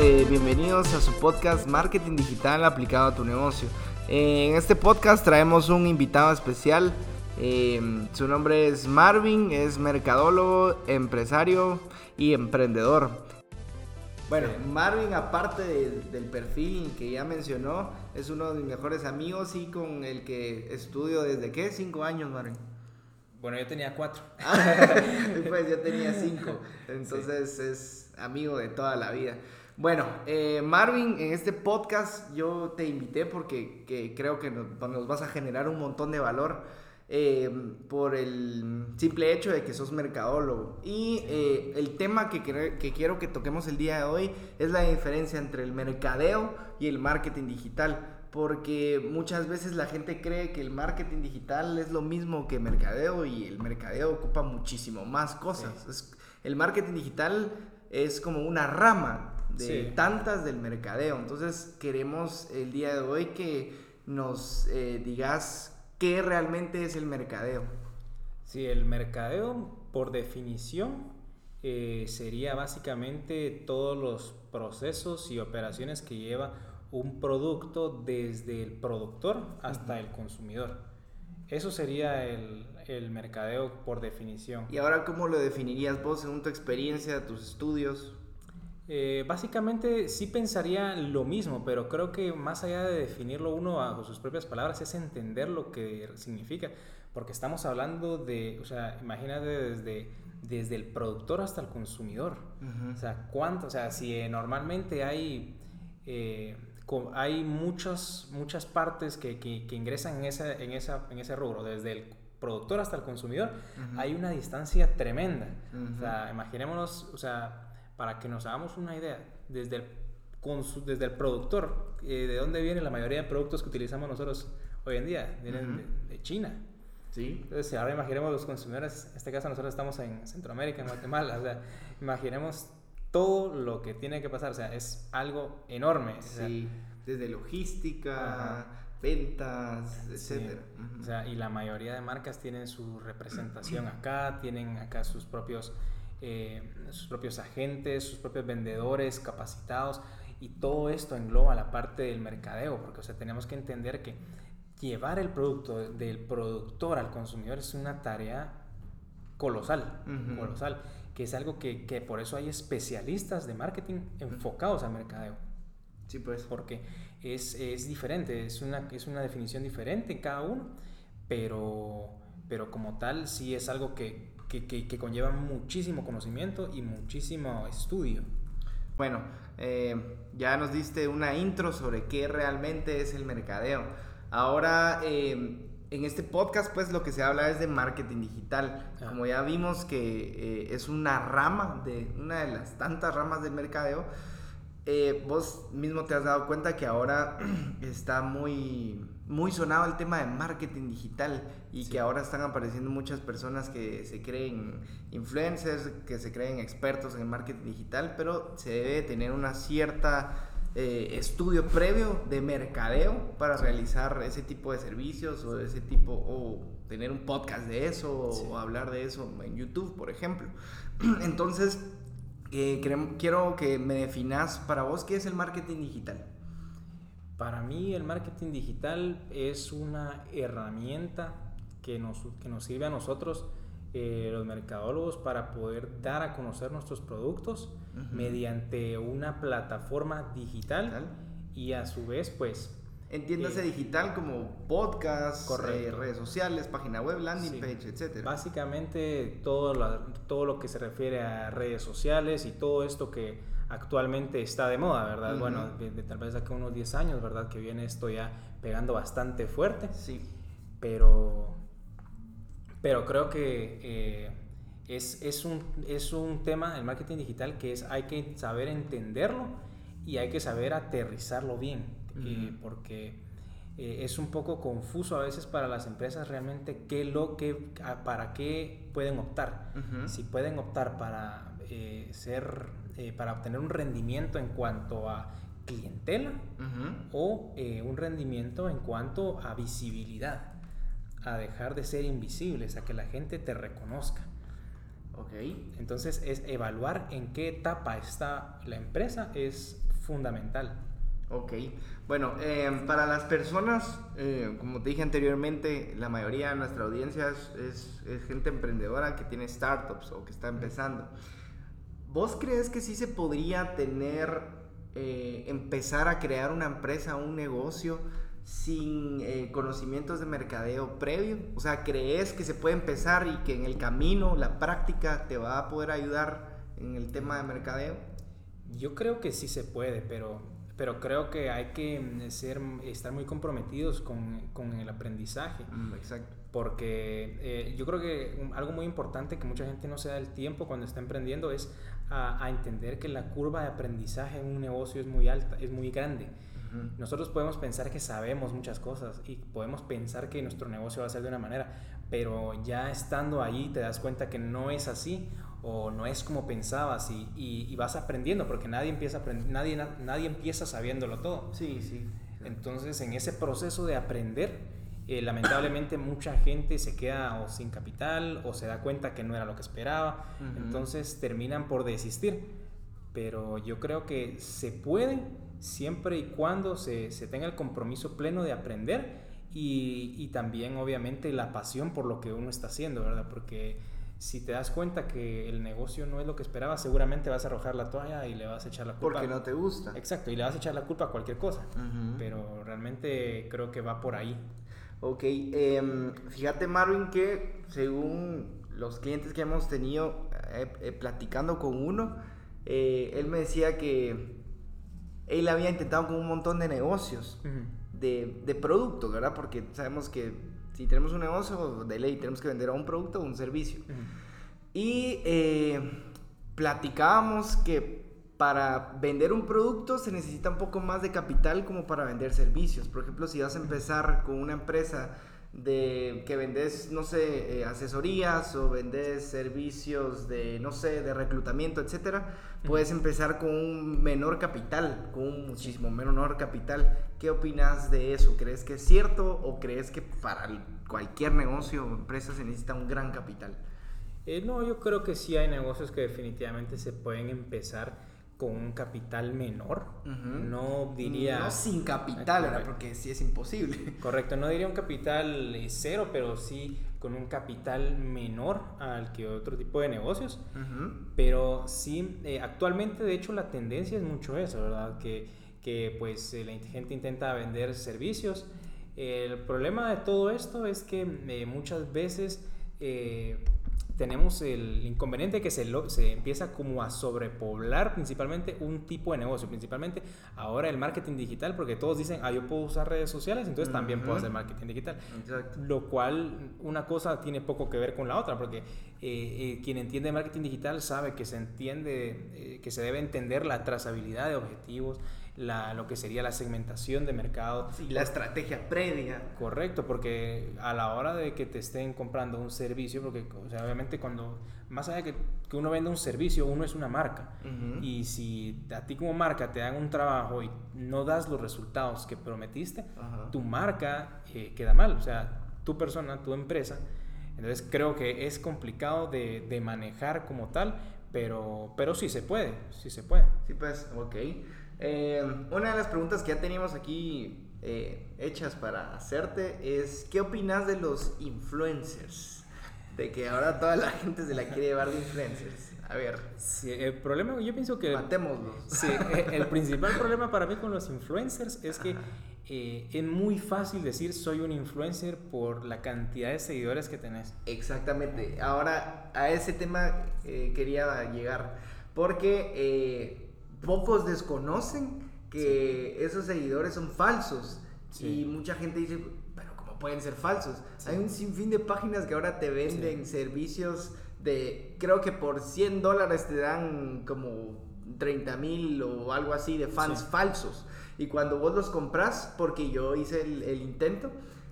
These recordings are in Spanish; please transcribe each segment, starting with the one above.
eh, bienvenidos a su podcast Marketing Digital aplicado a tu negocio. en este podcast traemos un invitado especial. Eh, su nombre es Marvin, es mercadólogo, empresario y emprendedor. Bueno, Marvin, aparte del perfil que ya mencionó, es uno de mis mejores amigos y con el que estudio desde qué? Cinco años, Marvin. Bueno, yo tenía cuatro. pues yo tenía cinco. Entonces es amigo de toda la vida. Bueno, eh, Marvin, en este podcast yo te invité porque creo que nos, vas a generar un montón de valor eh, por el simple hecho de que sos mercadólogo. Y eh, el tema que, que quiero que toquemos el día de hoy es la diferencia entre el mercadeo y el marketing digital porque muchas veces la gente cree que el marketing digital es lo mismo que mercadeo y el mercadeo ocupa muchísimo más cosas. el marketing digital es como una rama de tantas del mercadeo. Entonces queremos el día de hoy que nos eh, digas qué realmente es el mercadeo. Sí, el mercadeo por definición eh, sería básicamente todos los procesos y operaciones que lleva un producto desde el productor hasta el consumidor. Eso sería el, el, mercadeo por definición. ¿Y ahora cómo lo definirías vos según tu experiencia, tus estudios? Eh, básicamente sí pensaría lo mismo, pero creo que más allá de definirlo uno bajo sus propias palabras es entender lo que significa, porque estamos hablando de, o sea, imagínate desde, desde el productor hasta el consumidor. O sea, cuánto, o sea, si normalmente hay... Eh, hay muchas, muchas partes que, que, ingresan en, esa, en, esa, en ese rubro, desde el productor hasta el consumidor, hay una distancia tremenda. O sea, imaginémonos, o sea, para que nos hagamos una idea, desde el, desde el productor, eh, ¿de dónde vienen la mayoría de productos que utilizamos nosotros hoy en día? Vienen de, China. Sí. Entonces, ahora imaginemos los consumidores, en este caso nosotros estamos en Centroamérica, en Guatemala, o sea, imaginemos todo lo que tiene que pasar. O sea, es algo enorme. Sí, desde logística, ventas, etc. O sea, y la mayoría de marcas tienen su representación acá, tienen acá sus propios, eh, sus propios agentes, sus propios vendedores capacitados. Y todo esto engloba la parte del mercadeo, porque o sea, tenemos que entender que llevar el producto del productor al consumidor es una tarea colosal, colosal que es algo que, que, por eso hay especialistas de marketing enfocados al mercadeo. Sí, pues. Porque es, es, diferente, es una, es una definición diferente en cada uno, pero, pero como tal sí es algo que, que, que conlleva muchísimo conocimiento y muchísimo estudio. Bueno, eh, ya nos diste una intro sobre qué realmente es el mercadeo. Ahora, eh, en este podcast, pues lo que se habla es de marketing digital. Ah. Como ya vimos que eh, es una rama de una de las tantas ramas del mercadeo, eh, vos mismo te has dado cuenta que ahora está muy, muy sonado el tema de marketing digital y que ahora están apareciendo muchas personas que se creen influencers, que se creen expertos en marketing digital, pero se debe tener una cierta eh, estudio previo de mercadeo para realizar ese tipo de servicios o ese tipo, o tener un podcast de eso o hablar de eso en YouTube, por ejemplo. Entonces, eh, quiero que me definas para vos qué es el marketing digital. Para mí el marketing digital es una herramienta que nos, que nos sirve a nosotros eh, los mercadólogos para poder dar a conocer nuestros productos mediante una plataforma digital y a su vez pues Entiéndase eh, digital como podcast, eh, redes sociales, página web, landing page, etc. Básicamente todo, todo lo que se refiere a redes sociales y todo esto que actualmente está de moda, ¿verdad? Bueno, de, tal vez hace unos 10 años, ¿verdad? Que viene esto ya pegando bastante fuerte. Sí. Pero pero creo que eh, es, es, un, es un tema, el marketing digital, que es, hay que saber entenderlo y hay que saber aterrizarlo bien, eh, porque eh, es un poco confuso a veces para las empresas realmente qué lo que, para qué pueden optar. Si pueden optar para ser, para obtener un rendimiento en cuanto a clientela o un rendimiento en cuanto a visibilidad a dejar de ser invisibles, a que la gente te reconozca. Ok. Entonces es evaluar en qué etapa está la empresa es fundamental. Ok, bueno, em, para las personas, eh, como te dije anteriormente, la mayoría de nuestra audiencia es, es, gente emprendedora que tiene startups o que está empezando. ¿Vos crees que sí se podría tener, eh, empezar a crear una empresa, un negocio sin eh, conocimientos de mercadeo previo? O sea, ¿crees que se puede empezar y que en el camino, la práctica, te va a poder ayudar en el tema de mercadeo? Yo creo que sí se puede, pero pero creo que hay que ser, estar muy comprometidos con, con el aprendizaje. Mm, exacto. Porque eh, yo creo que algo muy importante que mucha gente no se da el tiempo cuando está emprendiendo es a, a, entender que la curva de aprendizaje en un negocio es muy alta, es muy grande. Nosotros podemos pensar que sabemos muchas cosas y podemos pensar que nuestro negocio va a ser de una manera, pero ya estando ahí te das cuenta que no es así o no es como pensabas y, y, vas aprendiendo, porque nadie empieza, nadie, nadie empieza sabiéndolo todo. Sí, sí. Entonces, en ese proceso de aprender, eh, lamentablemente mucha gente se queda o sin capital o se da cuenta que no era lo que esperaba, entonces terminan por desistir. Pero yo creo que se puede siempre y cuando se, se tenga el compromiso pleno de aprender y, y, también obviamente la pasión por lo que uno está haciendo, ¿verdad? Porque si te das cuenta que el negocio no es lo que esperabas, seguramente vas a arrojar la toalla y le vas a echar la culpa. Porque no te gusta. Exacto, y le vas a echar la culpa a cualquier cosa. Pero realmente creo que va por ahí. Ok, em, fíjate Marvin que según los clientes que hemos tenido eh, eh, platicando con uno, eh, él me decía que él había intentado con un montón de negocios, de, de productos, ¿verdad? Porque sabemos que si tenemos un negocio, de ley tenemos que vender un producto o un servicio. Y eh, platicábamos que para vender un producto se necesita un poco más de capital como para vender servicios. Por ejemplo, si vas a empezar con una empresa de que vendes, no sé, eh, asesorías o vendes servicios de, no sé, de reclutamiento, etcétera, puedes empezar con un menor capital, con un muchísimo menor capital. ¿Qué opinas de eso? ¿Crees que es cierto o crees que para cualquier negocio o empresa se necesita un gran capital? Eh, no, yo creo que sí hay negocios que definitivamente se pueden empezar con un capital menor. No diría... No sin capital, ¿verdad? Porque sí es imposible. Correcto, no diría un capital eh, cero, pero sí con un capital menor al que otro tipo de negocios. Pero sí, eh, actualmente de hecho la tendencia es mucho eso, ¿verdad? Que, que pues eh, la gente intenta vender servicios. El problema de todo esto es que muchas veces tenemos el inconveniente que se, se empieza como a sobrepoblar principalmente un tipo de negocio, principalmente ahora el marketing digital, porque todos dicen, ah, yo puedo usar redes sociales, entonces también puedo hacer marketing digital. Lo cual una cosa tiene poco que ver con la otra, porque eh, eh, quien entiende marketing digital sabe que se entiende, eh, que se debe entender la trazabilidad de objetivos, la, lo que sería la segmentación de mercado. y la estrategia previa. Correcto, porque a la hora de que te estén comprando un servicio, porque o sea, obviamente cuando, más allá de que, que uno vende un servicio, uno es una marca. Y si a ti como marca te dan un trabajo y no das los resultados que prometiste, tu marca eh, queda mal. O sea, tu persona, tu empresa. Entonces creo que es complicado de, de manejar como tal, pero, pero sí se puede, sí se puede. Sí, pues, ok. Eh, una de las preguntas que ya teníamos aquí eh, hechas para hacerte es, ¿qué opinas de los influencers? De que ahora toda la gente se la quiere llevar de influencers. A ver. Sí, el problema, yo pienso que... Matémoslos. Sí, eh, el principal problema para mí con los influencers es que es muy fácil decir soy un influencer por la cantidad de seguidores que tenés. Exactamente. Ahora, a ese tema quería llegar. Porque pocos desconocen que esos seguidores son falsos. Y mucha gente dice, pero ¿cómo pueden ser falsos? Hay un sinfín de páginas que ahora te venden servicios de, creo que por 100 dólares te dan como 30 mil o algo así de fans falsos. Y cuando vos los compras, porque yo hice el, intento,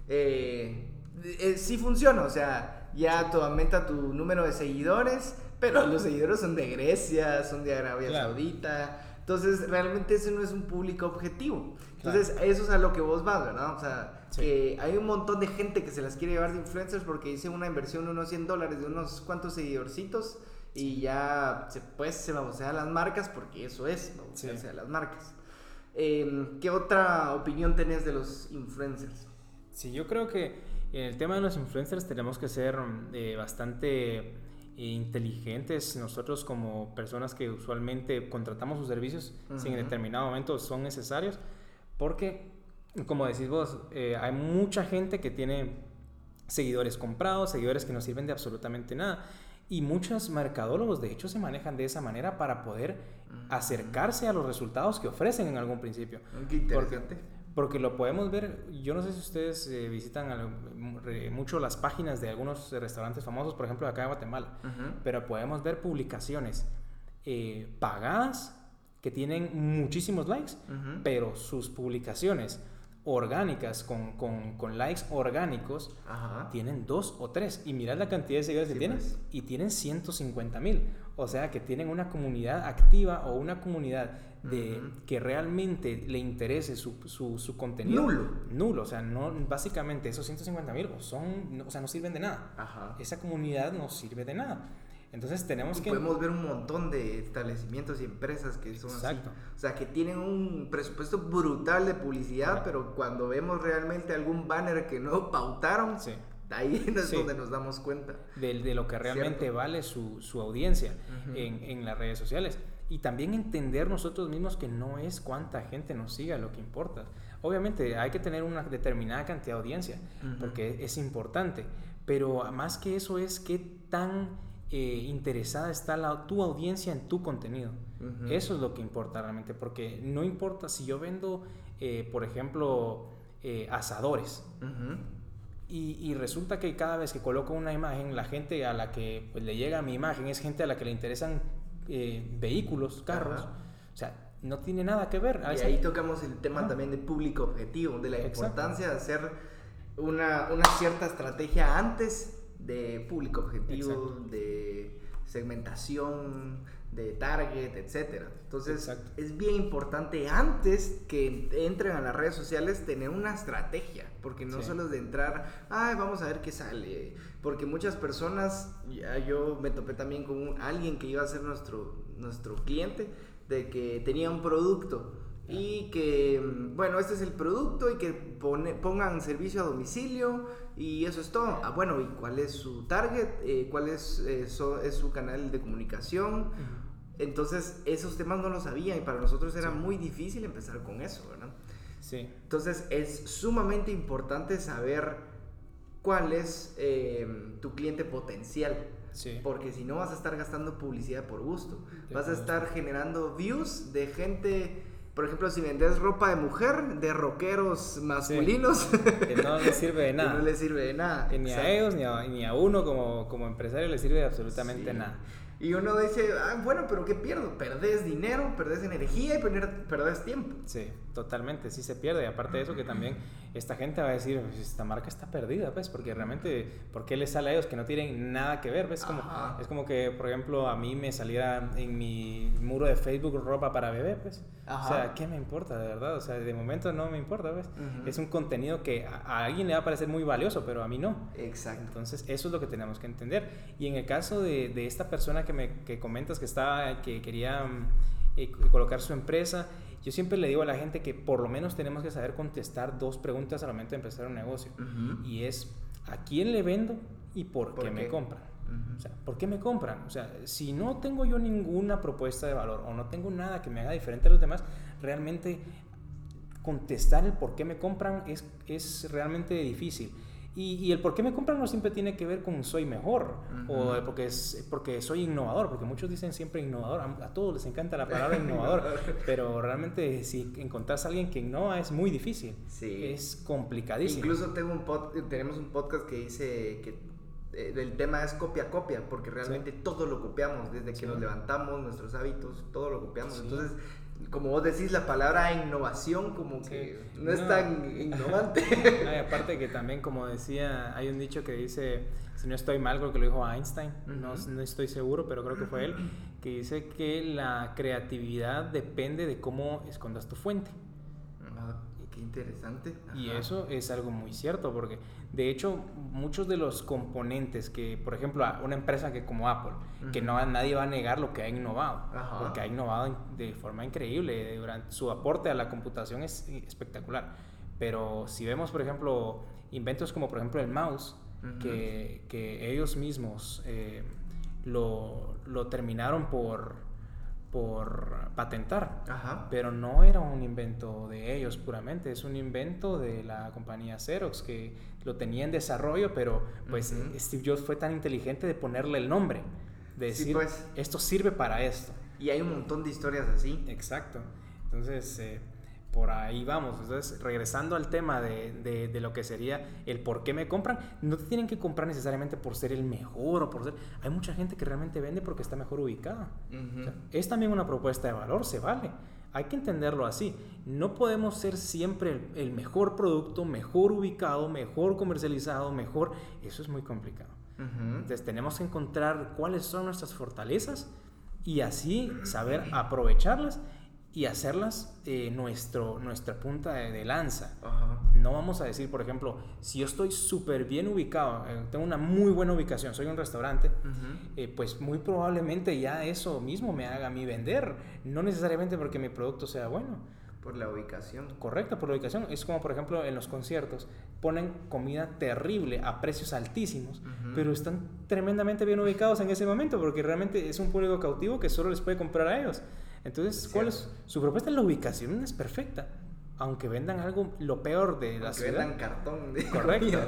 eh, eh, sí funciona. O sea, ya aumenta tu número de seguidores pero los seguidores son de Grecia, son de Arabia Saudita. Entonces, realmente ese no es un público objetivo. Entonces, eso es a lo que vos vas, ¿verdad? O sea, que hay un montón de gente que se las quiere llevar de influencers porque hice una inversión de unos 100 dólares de unos cuantos seguidorcitos y ya se, pues se babosea a las marcas porque eso es, babosearse a las marcas. Em, ¿Qué otra opinión tenés de los influencers? Sí, yo creo que en el tema de los influencers tenemos que ser eh, bastante inteligentes nosotros como personas que usualmente contratamos sus servicios si en determinado momento son necesarios porque como decís vos eh, hay mucha gente que tiene seguidores comprados seguidores que no sirven de absolutamente nada y muchos mercadólogos de hecho se manejan de esa manera para poder acercarse a los resultados que ofrecen en algún principio. Qué interesante. Porque, lo podemos ver, yo no sé si ustedes eh, visitan mucho las páginas de algunos restaurantes famosos, por ejemplo, de acá de Guatemala, pero podemos ver publicaciones eh, pagadas que tienen muchísimos likes, pero sus publicaciones orgánicas, con, con, con likes orgánicos, tienen dos o tres. Y mirad la cantidad de seguidores que tienen. Pues. Y tienen 150 mil. O sea que tienen una comunidad activa o una comunidad de, que realmente le interese su, su, su, contenido. Nulo. Nulo. O sea, no, básicamente esos 150 mil son, o sea, no sirven de nada. Esa comunidad no sirve de nada. Entonces tenemos que... Podemos ver un montón de establecimientos y empresas que son Exacto. así. O sea, que tienen un presupuesto brutal de publicidad, pero cuando vemos realmente algún banner que no pautaron, ahí es donde nos damos cuenta. De, de lo que realmente vale su, su audiencia en, en, las redes sociales. Y también entender nosotros mismos que no es cuánta gente nos siga lo que importa. Obviamente hay que tener una determinada cantidad de audiencia, porque es importante. Pero más que eso es qué tan eh, interesada está la, tu audiencia en tu contenido. Eso es lo que importa realmente, porque no importa si yo vendo, eh, por ejemplo, eh, asadores. y, resulta que cada vez que coloco una imagen, la gente a la que pues, le llega mi imagen es gente a la que le interesan vehículos, carros. O sea, no tiene nada que ver. Y ahí tocamos el tema también de público objetivo, de la importancia de hacer una, una cierta estrategia antes de público objetivo, de segmentación, de target, etcétera. Entonces, es bien importante antes que entren a las redes sociales tener una estrategia, porque no solo es de entrar, ay, vamos a ver qué sale, porque muchas personas, ya yo me topé también con alguien que iba a ser nuestro, nuestro cliente, de que tenía un producto y que, bueno, este es el producto y que pone, pongan servicio a domicilio y eso es todo. Ah, bueno, ¿y cuál es su target? Eh, ¿Cuál es, es su canal de comunicación? Entonces, esos temas no lo sabía y para nosotros era muy difícil empezar con eso, ¿verdad? Sí. Entonces, es sumamente importante saber cuál es eh, tu cliente potencial. Sí. Porque si no vas a estar gastando publicidad por gusto. vas a estar generando views de gente por ejemplo, si vendes ropa de mujer, de rockeros masculinos, que no les sirve de nada. no les sirve de nada. ni a ellos ni a, ni a uno como, como empresario les sirve de absolutamente nada. Y uno dice, ah, bueno, pero ¿qué pierdo? Perdés dinero, perdés energía y perdés tiempo. Sí, totalmente, sí se pierde. Y aparte de eso, que también esta gente va a decir, pues, esta marca está perdida, pues, porque realmente, ¿por qué les sale a ellos que no tienen nada que ver? ¿Ves? Como, es como que, por ejemplo, a mí me saliera en mi muro de Facebook ropa para bebé, pues. O sea, ¿qué me importa, de verdad? O sea, de momento no me importa, ¿ves? Es un contenido que a, alguien le va a parecer muy valioso, pero a mí no. Exacto. Entonces, eso es lo que tenemos que entender. Y en el caso de, de esta persona que me que comentas que, estaba, que quería mm, eh, colocar su empresa, yo siempre le digo a la gente que por lo menos tenemos que saber contestar dos preguntas al momento de empezar un negocio. Y es, ¿a quién le vendo y por, qué, me compran? O sea, ¿por qué me compran? O sea, si no tengo yo ninguna propuesta de valor o no tengo nada que me haga diferente a los demás, realmente contestar el por qué me compran es, es realmente difícil. Y, el por qué me compran no siempre tiene que ver con soy mejor o porque, es, porque soy innovador, porque muchos dicen siempre innovador, a, todos les encanta la palabra innovador, pero realmente si encontrás a alguien que innova es muy difícil, sí. es complicadísimo. Incluso tengo un tenemos un podcast que dice que el tema es copia-copia, porque realmente todo lo copiamos, desde que nos levantamos, nuestros hábitos, todo lo copiamos. Entonces como vos decís, la palabra innovación como que no, es tan innovante. aparte que también, como decía, hay un dicho que dice, si no estoy mal, creo que lo dijo Einstein, no, no, estoy seguro, pero creo que fue él, que dice que la creatividad depende de cómo escondas tu fuente. Ah, qué interesante. Y eso es algo muy cierto, porque de hecho muchos de los componentes que, por ejemplo, una empresa que como Apple, que no nadie va a negar lo que ha innovado, porque ha innovado de forma increíble, durante, su aporte a la computación es espectacular. Pero si vemos, por ejemplo, inventos como por ejemplo el mouse, que, que, ellos mismos eh, lo, lo terminaron por por patentar, pero no era un invento de ellos puramente, es un invento de la compañía Xerox que lo tenía en desarrollo, pero pues Steve Jobs fue tan inteligente de ponerle el nombre, de decir, pues. esto sirve para esto. Y hay un montón de historias así. Exacto. Entonces, eh, por ahí vamos. Entonces, regresando al tema de, de, lo que sería el por qué me compran, no te tienen que comprar necesariamente por ser el mejor o por ser... Hay mucha gente que realmente vende porque está mejor ubicada. es también una propuesta de valor, se vale. Hay que entenderlo así. No podemos ser siempre el, mejor producto, mejor ubicado, mejor comercializado, mejor... Eso es muy complicado. Entonces tenemos que encontrar cuáles son nuestras fortalezas y así saber aprovecharlas y hacerlas eh, nuestro, nuestra punta de, lanza. No vamos a decir, por ejemplo, si yo estoy súper bien ubicado, eh, tengo una muy buena ubicación, soy un restaurante, eh, pues muy probablemente ya eso mismo me haga a mí vender, no necesariamente porque mi producto sea bueno. Por la ubicación. Correcto, por la ubicación. Es como, por ejemplo, en los conciertos, ponen comida terrible a precios altísimos, pero están tremendamente bien ubicados en ese momento, porque realmente es un público cautivo que solo les puede comprar a ellos. Entonces, ¿cuál es su propuesta? La ubicación es perfecta. Aunque vendan algo, lo peor de la ciudad. Aunque vendan cartón. De correcto.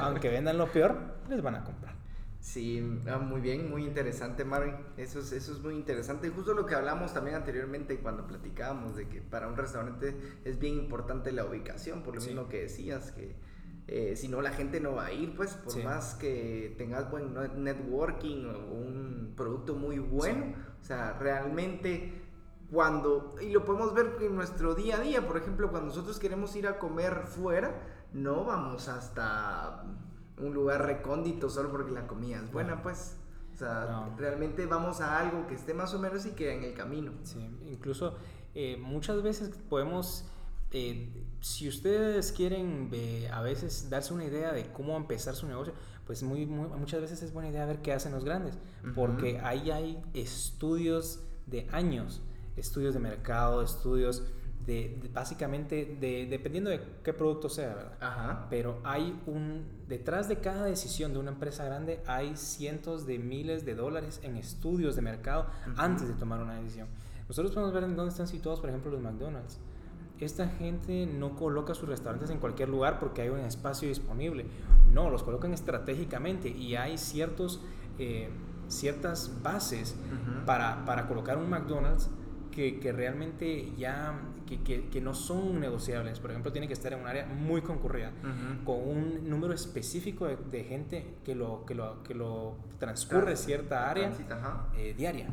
Aunque vendan lo peor, les van a comprar. Sí, ah, muy bien, muy interesante, Marvin. Eso es, eso es muy interesante. Justo lo que hablamos también anteriormente cuando platicábamos de que para un restaurante es bien importante la ubicación, por lo mismo que decías, que eh, si no la gente no va a ir, pues por más que tengas buen networking o un producto muy bueno, o sea, realmente cuando, y lo podemos ver en nuestro día a día, por ejemplo, cuando nosotros queremos ir a comer fuera, no vamos hasta un lugar recóndito solo porque la comida es buena, pues. O sea, realmente vamos a algo que esté más o menos y queda en el camino. Sí, incluso eh, muchas veces podemos, eh, si ustedes quieren eh, a veces darse una idea de cómo empezar su negocio, pues muy, muchas veces es buena idea ver qué hacen los grandes, porque ahí hay estudios de años estudios de mercado, estudios de, básicamente de, dependiendo de qué producto sea, ¿verdad? Ajá. Pero hay un detrás de cada decisión de una empresa grande hay cientos de miles de dólares en estudios de mercado antes de tomar una decisión. Nosotros podemos ver en dónde están situados, por ejemplo, los McDonald's. Esta gente no coloca sus restaurantes en cualquier lugar porque hay un espacio disponible. No, los colocan estratégicamente y hay ciertos, eh, ciertas bases para, para colocar un McDonald's que, que realmente ya, que, que, que, no son negociables. Por ejemplo, tiene que estar en un área muy concurrida, con un número específico de, gente que lo, que lo, que lo transcurre cierta área eh, diaria.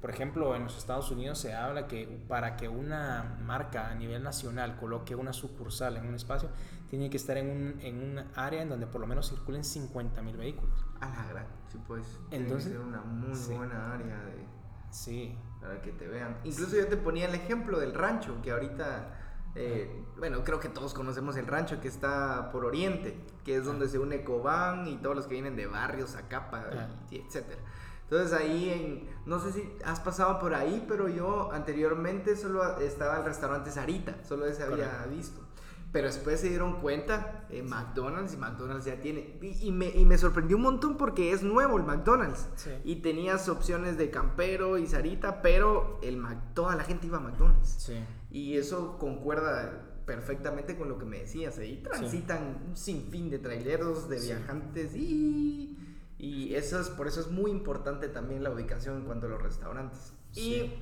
Por ejemplo, en los Estados Unidos se habla que para que una marca a nivel nacional coloque una sucursal en un espacio, tiene que estar en un, en un área en donde por lo menos circulen 50 mil vehículos. A la gran, sí, pues. Entonces, tiene que ser una muy buena área de. Sí, para que te vean. Incluso yo te ponía el ejemplo del rancho, que ahorita, eh, bueno, creo que todos conocemos el rancho que está por Oriente, que es donde se une Cobán y todos los que vienen de barrios, Zacapa, y, etcétera. Entonces ahí, en, no sé si has pasado por ahí, pero yo anteriormente solo estaba el restaurante Sarita, solo ese había visto. Pero después se dieron cuenta, eh, McDonald's y McDonald's ya tiene. Y, me, y, me, sorprendió un montón porque es nuevo el McDonald's. Y tenías opciones de campero y Sarita, pero el toda la gente iba a McDonald's. Y eso concuerda perfectamente con lo que me decías. Ahí transitan un sinfín de traileros, de viajantes y. Y eso es, por eso es muy importante también la ubicación en cuanto a los restaurantes. Y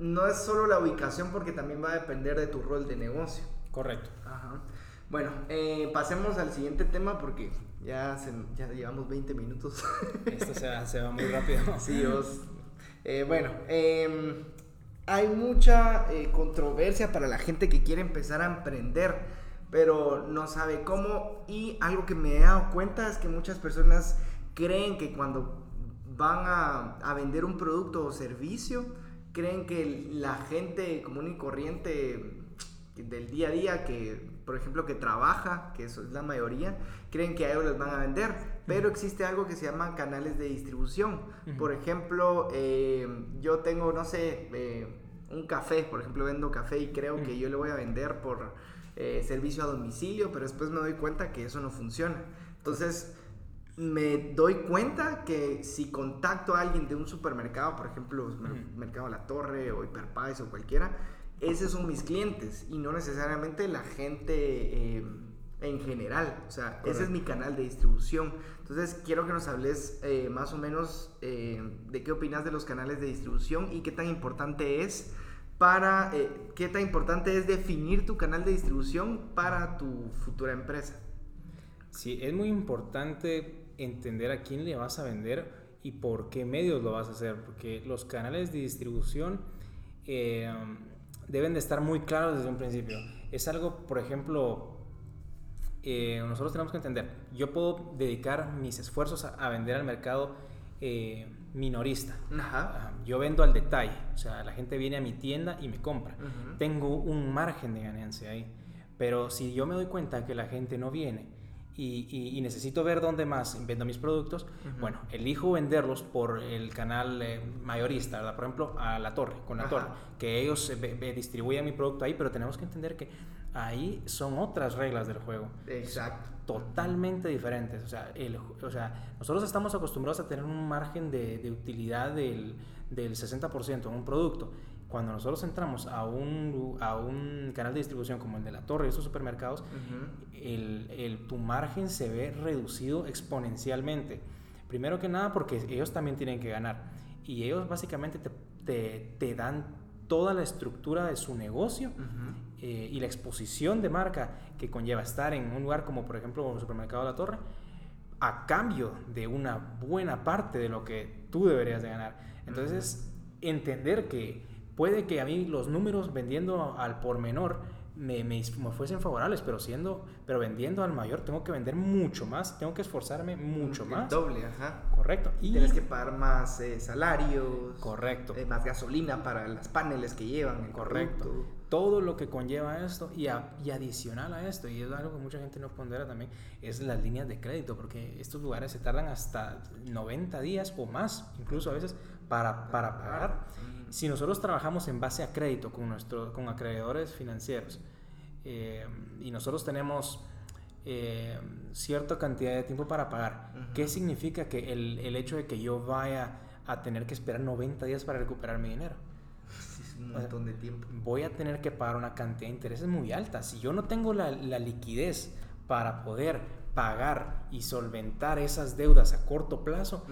no es solo la ubicación porque también va a depender de tu rol de negocio. Correcto. Ajá. Bueno, eh, pasemos al siguiente tema porque ya, ya llevamos 20 minutos. Esto se va, muy rápido. sí, eh, bueno, em, hay mucha eh, controversia para la gente que quiere empezar a emprender, pero no sabe cómo. Y algo que me he dado cuenta es que muchas personas creen que cuando van a, a vender un producto o servicio, creen que la gente común y corriente del día a día que, por ejemplo, que trabaja, que eso es la mayoría, creen que a ellos les van a vender, pero existe algo que se llama canales de distribución. Por ejemplo, eh, yo tengo, no sé, eh, un café, por ejemplo, vendo café y creo que yo le voy a vender por eh, servicio a domicilio, pero después me doy cuenta que eso no funciona. Entonces, me doy cuenta que si contacto a alguien de un supermercado, por ejemplo, Mercado La Torre o Hiperpais o cualquiera, esos son mis clientes y no necesariamente la gente eh, en general. O sea, ese es mi canal de distribución. Entonces, quiero que nos hables eh, más o menos eh, de qué opinas de los canales de distribución y qué tan importante es para, qué tan importante es definir tu canal de distribución para tu futura empresa. Sí, es muy importante entender a quién le vas a vender y por qué medios lo vas a hacer, porque los canales de distribución deben de estar muy claros desde un principio. Es algo, por ejemplo, eh, nosotros tenemos que entender, yo puedo dedicar mis esfuerzos a, vender al mercado eh, minorista. Yo vendo al detalle, o sea, la gente viene a mi tienda y me compra. Tengo un margen de ganancia ahí. Pero si yo me doy cuenta que la gente no viene y, necesito ver dónde más vendo mis productos, bueno, elijo venderlos por el canal eh, mayorista, ¿verdad? Por ejemplo, a la torre, con la torre, que ellos distribuyan mi producto ahí, pero tenemos que entender que ahí son otras reglas del juego. Exacto. Totalmente diferentes. O sea, el, o sea, nosotros estamos acostumbrados a tener un margen de, de utilidad del, del 60% en un producto cuando nosotros entramos a un, a un canal de distribución como el de la Torre y esos supermercados, el, el, tu margen se ve reducido exponencialmente. Primero que nada porque ellos también tienen que ganar. Y ellos básicamente te, te, te dan toda la estructura de su negocio eh, y la exposición de marca que conlleva estar en un lugar como por ejemplo el supermercado de la Torre, a cambio de una buena parte de lo que tú deberías de ganar. Entonces, entender que puede que a mí los números vendiendo al por menor me, me, fuesen favorables, pero siendo, pero vendiendo al mayor tengo que vender mucho más, tengo que esforzarme mucho más. Doble, ajá. Correcto. Y tienes que pagar más eh, salarios. Correcto. Eh, más gasolina para las paneles que llevan. Correcto. Todo lo que conlleva esto y, y, adicional a esto, y es algo que mucha gente no pondera también, es las líneas de crédito, porque estos lugares se tardan hasta 90 días o más, incluso a veces, para, para pagar. Si nosotros trabajamos en base a crédito con, nuestro, con acreedores financieros eh, y nosotros tenemos eh, cierta cantidad de tiempo para pagar, ¿qué significa que el, el, hecho de que yo vaya a tener que esperar 90 días para recuperar mi dinero? Es un montón de tiempo. Voy a tener que pagar una cantidad de intereses muy alta. Si yo no tengo la, la liquidez para poder pagar y solventar esas deudas a corto plazo,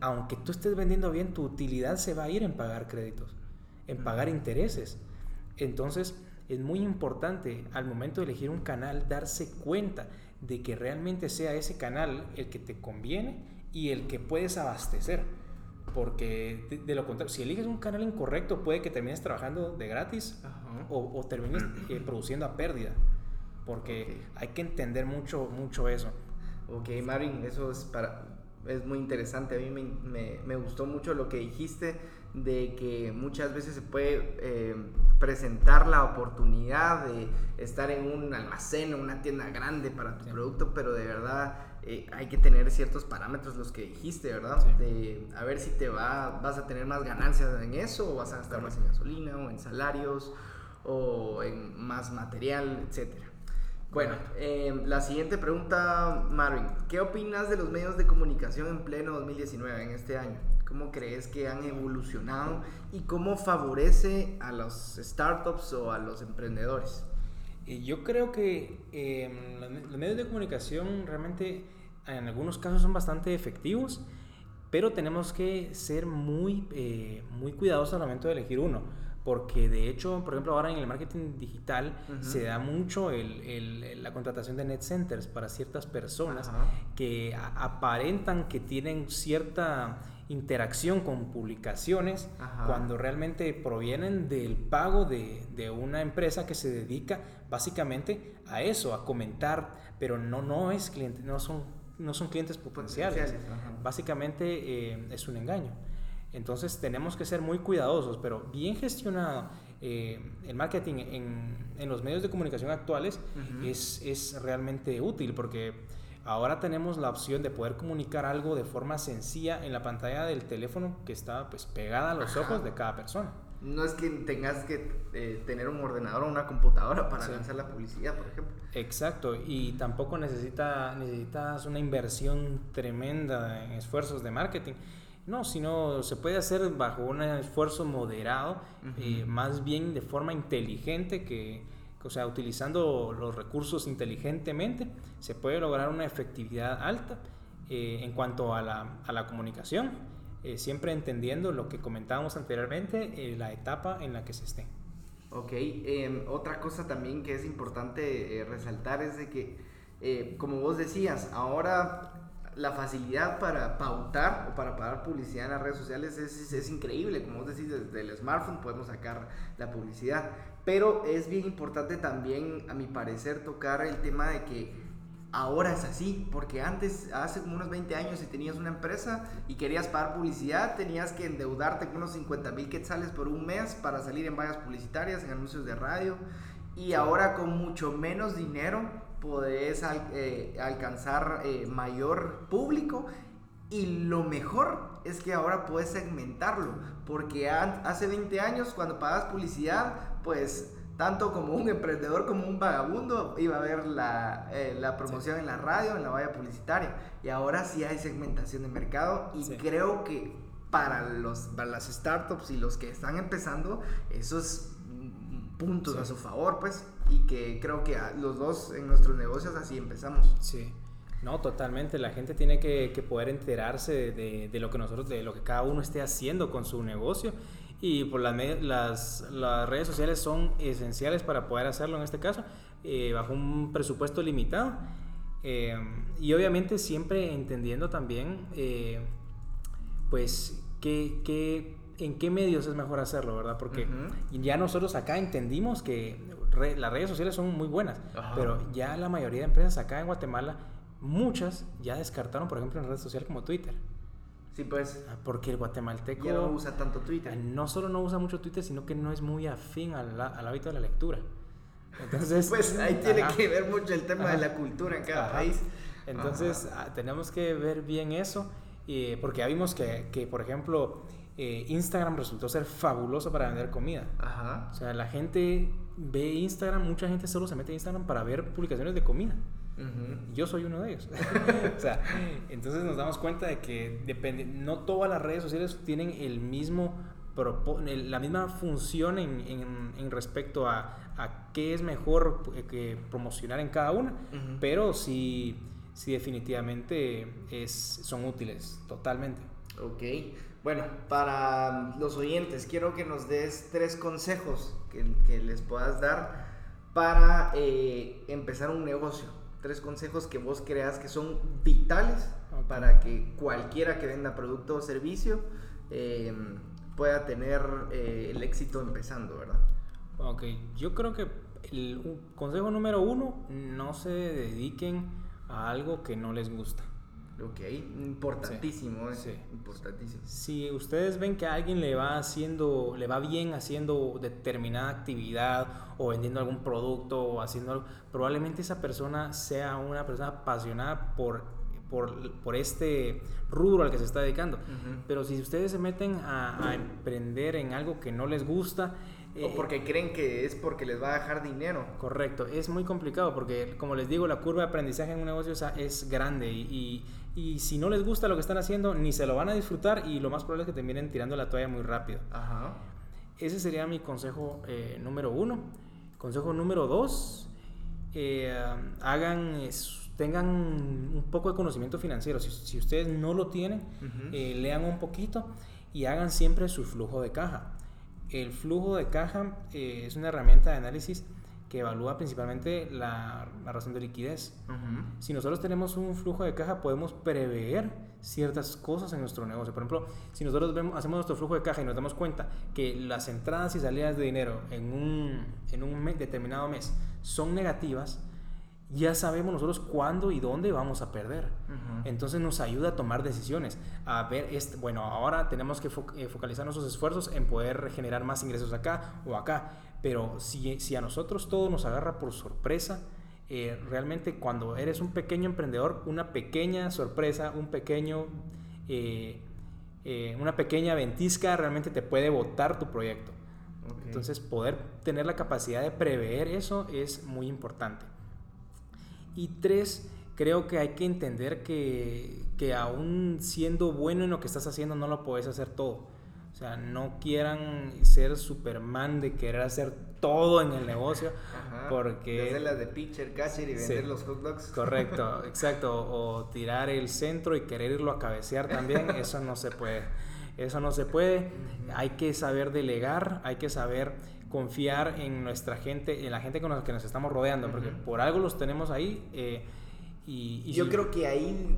aunque tú estés vendiendo bien, tu utilidad se va a ir en pagar créditos, en pagar intereses. Entonces, es muy importante al momento de elegir un canal darse cuenta de que realmente sea ese canal el que te conviene y el que puedes abastecer. Porque de, lo contrario, si eliges un canal incorrecto, puede que termines trabajando de gratis o, termines eh, produciendo a pérdida porque hay que entender mucho, mucho eso. Ok, Marin, eso es, para, es muy interesante. A mí me, me, me gustó mucho lo que dijiste de que muchas veces se puede eh, presentar la oportunidad de estar en un almacén o una tienda grande para tu producto, pero de verdad eh, hay que tener ciertos parámetros, los que dijiste, ¿verdad? De a ver si te va, vas a tener más ganancias en eso o vas a gastar más en gasolina o en salarios o en más material, etcétera. Bueno, em, la siguiente pregunta, Marvin. ¿Qué opinas de los medios de comunicación en pleno 2019, en este año? ¿Cómo crees que han evolucionado y cómo favorece a los startups o a los emprendedores? Eh, yo creo que em, los medios de comunicación realmente en algunos casos son bastante efectivos, pero tenemos que ser muy, eh, muy cuidadosos al momento de elegir uno porque de hecho, por ejemplo, ahora en el marketing digital se da mucho el, la contratación de net centers para ciertas personas que aparentan que tienen cierta interacción con publicaciones cuando realmente provienen del pago de, de, una empresa que se dedica básicamente a eso, a comentar, pero no, no es cliente, no son, no son clientes potenciales. Básicamente eh, es un engaño. Entonces tenemos que ser muy cuidadosos, pero bien gestionado eh, el marketing en, en, los medios de comunicación actuales es, es realmente útil porque ahora tenemos la opción de poder comunicar algo de forma sencilla en la pantalla del teléfono que está pues pegada a los ojos de cada persona. No es que tengas que eh, tener un ordenador o una computadora para lanzar la publicidad, por ejemplo. Exacto, y tampoco necesita, necesitas una inversión tremenda en esfuerzos de marketing. No, sino se puede hacer bajo un esfuerzo moderado, eh, más bien de forma inteligente, que, o sea, utilizando los recursos inteligentemente, se puede lograr una efectividad alta eh, en cuanto a la, a la comunicación, eh, siempre entendiendo lo que comentábamos anteriormente, la etapa en la que se esté. Ok, em, otra cosa también que es importante resaltar es de que, como vos decías, ahora la facilidad para pautar o para pagar publicidad en las redes sociales es, es, increíble. Como vos decís, desde el smartphone podemos sacar la publicidad. Pero es bien importante también, a mi parecer, tocar el tema de que ahora es así. Porque antes, hace como unos 20 años, si tenías una empresa y querías pagar publicidad, tenías que endeudarte con unos 50 mil quetzales por un mes para salir en vallas publicitarias, en anuncios de radio. Y ahora con mucho menos dinero podés eh, alcanzar eh, mayor público y lo mejor es que ahora puedes segmentarlo, porque hace 20 años cuando pagas publicidad, pues tanto como un emprendedor como un vagabundo iba a ver la, eh, la promoción en la radio, en la valla publicitaria. Y ahora sí hay segmentación de mercado y creo que para, los, para las startups y los que están empezando, esos puntos a su favor, pues y que creo que los dos en nuestros negocios así empezamos. Sí. No, totalmente. La gente tiene que, que poder enterarse de, de, lo que nosotros, de lo que cada uno esté haciendo con su negocio. Y por las, las, las redes sociales son esenciales para poder hacerlo en este caso, eh, bajo un presupuesto limitado. Eh, y obviamente siempre entendiendo también, eh, pues, qué, qué, en qué medios es mejor hacerlo, ¿verdad? Porque ya nosotros acá entendimos que las redes sociales son muy buenas, pero ya la mayoría de empresas acá en Guatemala, muchas ya descartaron, por ejemplo, en redes sociales como Twitter. Sí, pues. Ah, porque el guatemalteco. Ya no usa tanto Twitter. No solo no usa mucho Twitter, sino que no es muy afín al, hábito de la lectura. Entonces. pues ahí tiene que ver mucho el tema de la cultura en cada país. Entonces, ah, tenemos que ver bien eso, porque ya vimos que, que por ejemplo, eh, Instagram resultó ser fabuloso para vender comida. Ajá. O sea, la gente ve Instagram, mucha gente solo se mete a Instagram para ver publicaciones de comida. Yo soy uno de ellos. o sea, entonces nos damos cuenta de que depende, no todas las redes sociales tienen el mismo la misma función en, en, respecto a, a, qué es mejor eh, que promocionar en cada una, pero sí, sí definitivamente es, son útiles totalmente. Ok. Bueno, para los oyentes, quiero que nos des tres consejos que, les puedas dar para eh, empezar un negocio. Tres consejos que vos creas que son vitales para que cualquiera que venda producto o servicio em, pueda tener eh, el éxito empezando, ¿verdad? Ok, yo creo que el consejo número uno, no se dediquen a algo que no les gusta. Ok, importantísimo, sí, importantísimo. Si ustedes ven que a alguien le va haciendo, le va bien haciendo determinada actividad o vendiendo algún producto o haciendo algo, probablemente esa persona sea una persona apasionada por, por, por este rubro al que se está dedicando. Pero si ustedes se meten a, a emprender en algo que no les gusta, o eh, porque creen que es porque les va a dejar dinero. Correcto, es muy complicado porque, como les digo, la curva de aprendizaje en un negocio es grande y, y, si no les gusta lo que están haciendo, ni se lo van a disfrutar y lo más probable es que terminen tirando la toalla muy rápido. Ajá. Ese sería mi consejo eh, número uno. Consejo número dos, eh, hagan, tengan un poco de conocimiento financiero. Si, si ustedes no lo tienen, lean un poquito y hagan siempre su flujo de caja. El flujo de caja eh, es una herramienta de análisis que evalúa principalmente la, la razón de liquidez. Si nosotros tenemos un flujo de caja, podemos prever ciertas cosas en nuestro negocio. Por ejemplo, si nosotros vemos, hacemos nuestro flujo de caja y nos damos cuenta que las entradas y salidas de dinero en un, en un determinado mes son negativas, ya sabemos nosotros cuándo y dónde vamos a perder. Entonces nos ayuda a tomar decisiones, a ver, este, bueno, ahora tenemos que eh, focalizar nuestros esfuerzos en poder generar más ingresos acá o acá, pero si, si a nosotros todo nos agarra por sorpresa, eh, realmente cuando eres un pequeño emprendedor, una pequeña sorpresa, un pequeño, eh, una pequeña ventisca realmente te puede botar tu proyecto. Entonces poder tener la capacidad de prever eso es muy importante. Y tres, creo que hay que entender que, que aún siendo bueno en lo que estás haciendo no lo puedes hacer todo. O sea, no quieran ser Superman de querer hacer todo en el negocio. Porque... Desde las de pitcher, catcher y vender los hot dogs. Correcto, exacto. O tirar el centro y querer irlo a cabecear también. Eso no se puede. Eso no se puede. Hay que saber delegar, hay que saber confiar en nuestra gente, en la gente con la que nos estamos rodeando, porque por algo los tenemos ahí. Eh, y, yo creo que ahí,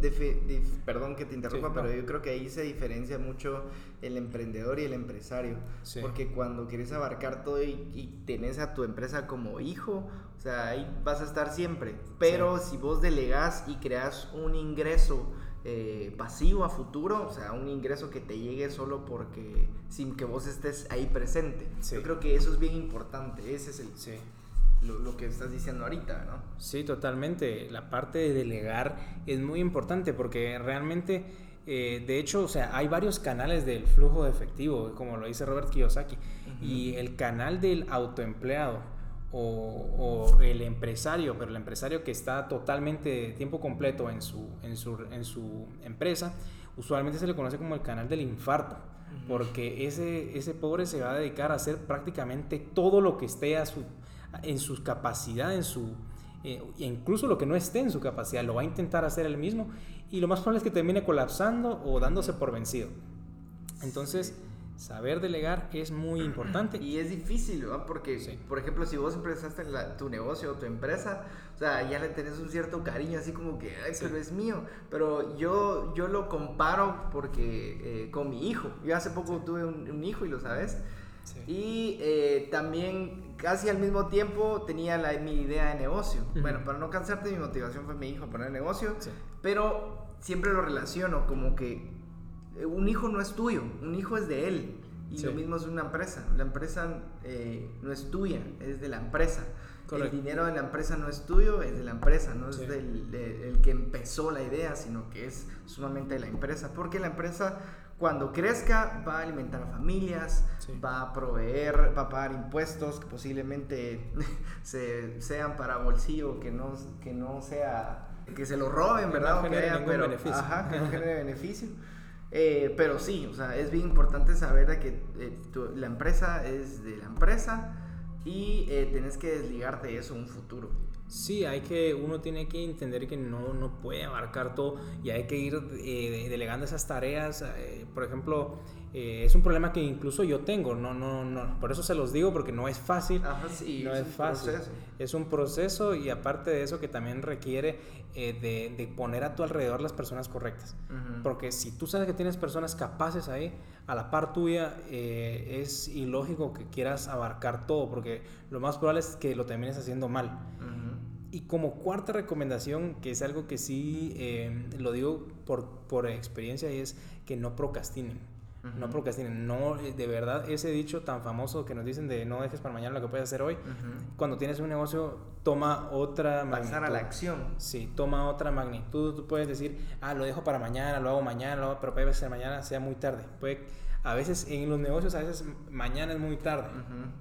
perdón que te interrumpa, pero yo creo que ahí se diferencia mucho el emprendedor y el empresario. Porque cuando quieres abarcar todo y, tenés a tu empresa como hijo, o sea, ahí vas a estar siempre. Pero si vos delegás y creas un ingreso eh, pasivo a futuro, o sea, un ingreso que te llegue solo porque sin que vos estés ahí presente. Yo creo que eso es bien importante, ese es el, sí. lo, que estás diciendo ahorita, ¿no? Sí, totalmente. La parte de delegar es muy importante porque realmente, eh, de hecho, o sea, hay varios canales del flujo de efectivo, como lo dice Robert Kiyosaki, y el canal del autoempleado o, el empresario, pero el empresario que está totalmente tiempo completo en su, en su, en su empresa, usualmente se le conoce como el canal del infarto, porque ese, ese pobre se va a dedicar a hacer prácticamente todo lo que esté a su, en su capacidad, en su, eh, incluso lo que no esté en su capacidad, lo va a intentar hacer él mismo y lo más probable es que termine colapsando o dándose por vencido. Entonces, Saber delegar es muy importante. Y es difícil, ¿no? Porque, por ejemplo, si vos empezaste tu negocio o tu empresa, o sea, ya le tenés un cierto cariño, así como que, ay, pero es mío. Pero yo, yo lo comparo porque eh, con mi hijo. Yo hace poco tuve un, hijo y lo sabes. Y eh, también casi al mismo tiempo tenía la, mi idea de negocio. Bueno, para no cansarte, mi motivación fue mi hijo poner el negocio. Pero siempre lo relaciono como que eh, un hijo no es tuyo, un hijo es de él. Y lo mismo es una empresa. La empresa eh, no es tuya, es de la empresa. El dinero de la empresa no es tuyo, es de la empresa, no es del el que empezó la idea, sino que es sumamente de la empresa. Porque la empresa, cuando crezca, va a alimentar a familias, va a proveer, va a pagar impuestos que posiblemente se, sean para bolsillo, que no, que no sea, que se lo roben, ¿verdad? que pero, beneficio. Ajá, que no genere beneficio. Eh, pero sí, o sea, es bien importante saber que eh, la empresa es de la empresa y eh, tenés que desligarte de eso en un futuro. Sí, hay que, uno tiene que entender que no, no puede abarcar todo y hay que ir delegando esas tareas. por ejemplo, eh, es un problema que incluso yo tengo, no, no, no, por eso se los digo porque no es fácil, no es, fácil, es un proceso y aparte de eso que también requiere eh, de, poner a tu alrededor las personas correctas, porque si tú sabes que tienes personas capaces ahí, a la par tuya, eh, es ilógico que quieras abarcar todo, porque lo más probable es que lo termines haciendo mal. Y como cuarta recomendación, que es algo que sí lo digo por, por experiencia, es que no procrastinen no procrastinen. No, eh, de verdad, ese dicho tan famoso que nos dicen de no dejes para mañana lo que puedes hacer hoy, cuando tienes un negocio, toma otra magnitud. Pasar a la acción. Sí, toma otra magnitud. Tú puedes decir, ah, lo dejo para mañana, lo hago mañana, pero puede ser mañana sea muy tarde. Puede, a veces en los negocios, a veces mañana es muy tarde.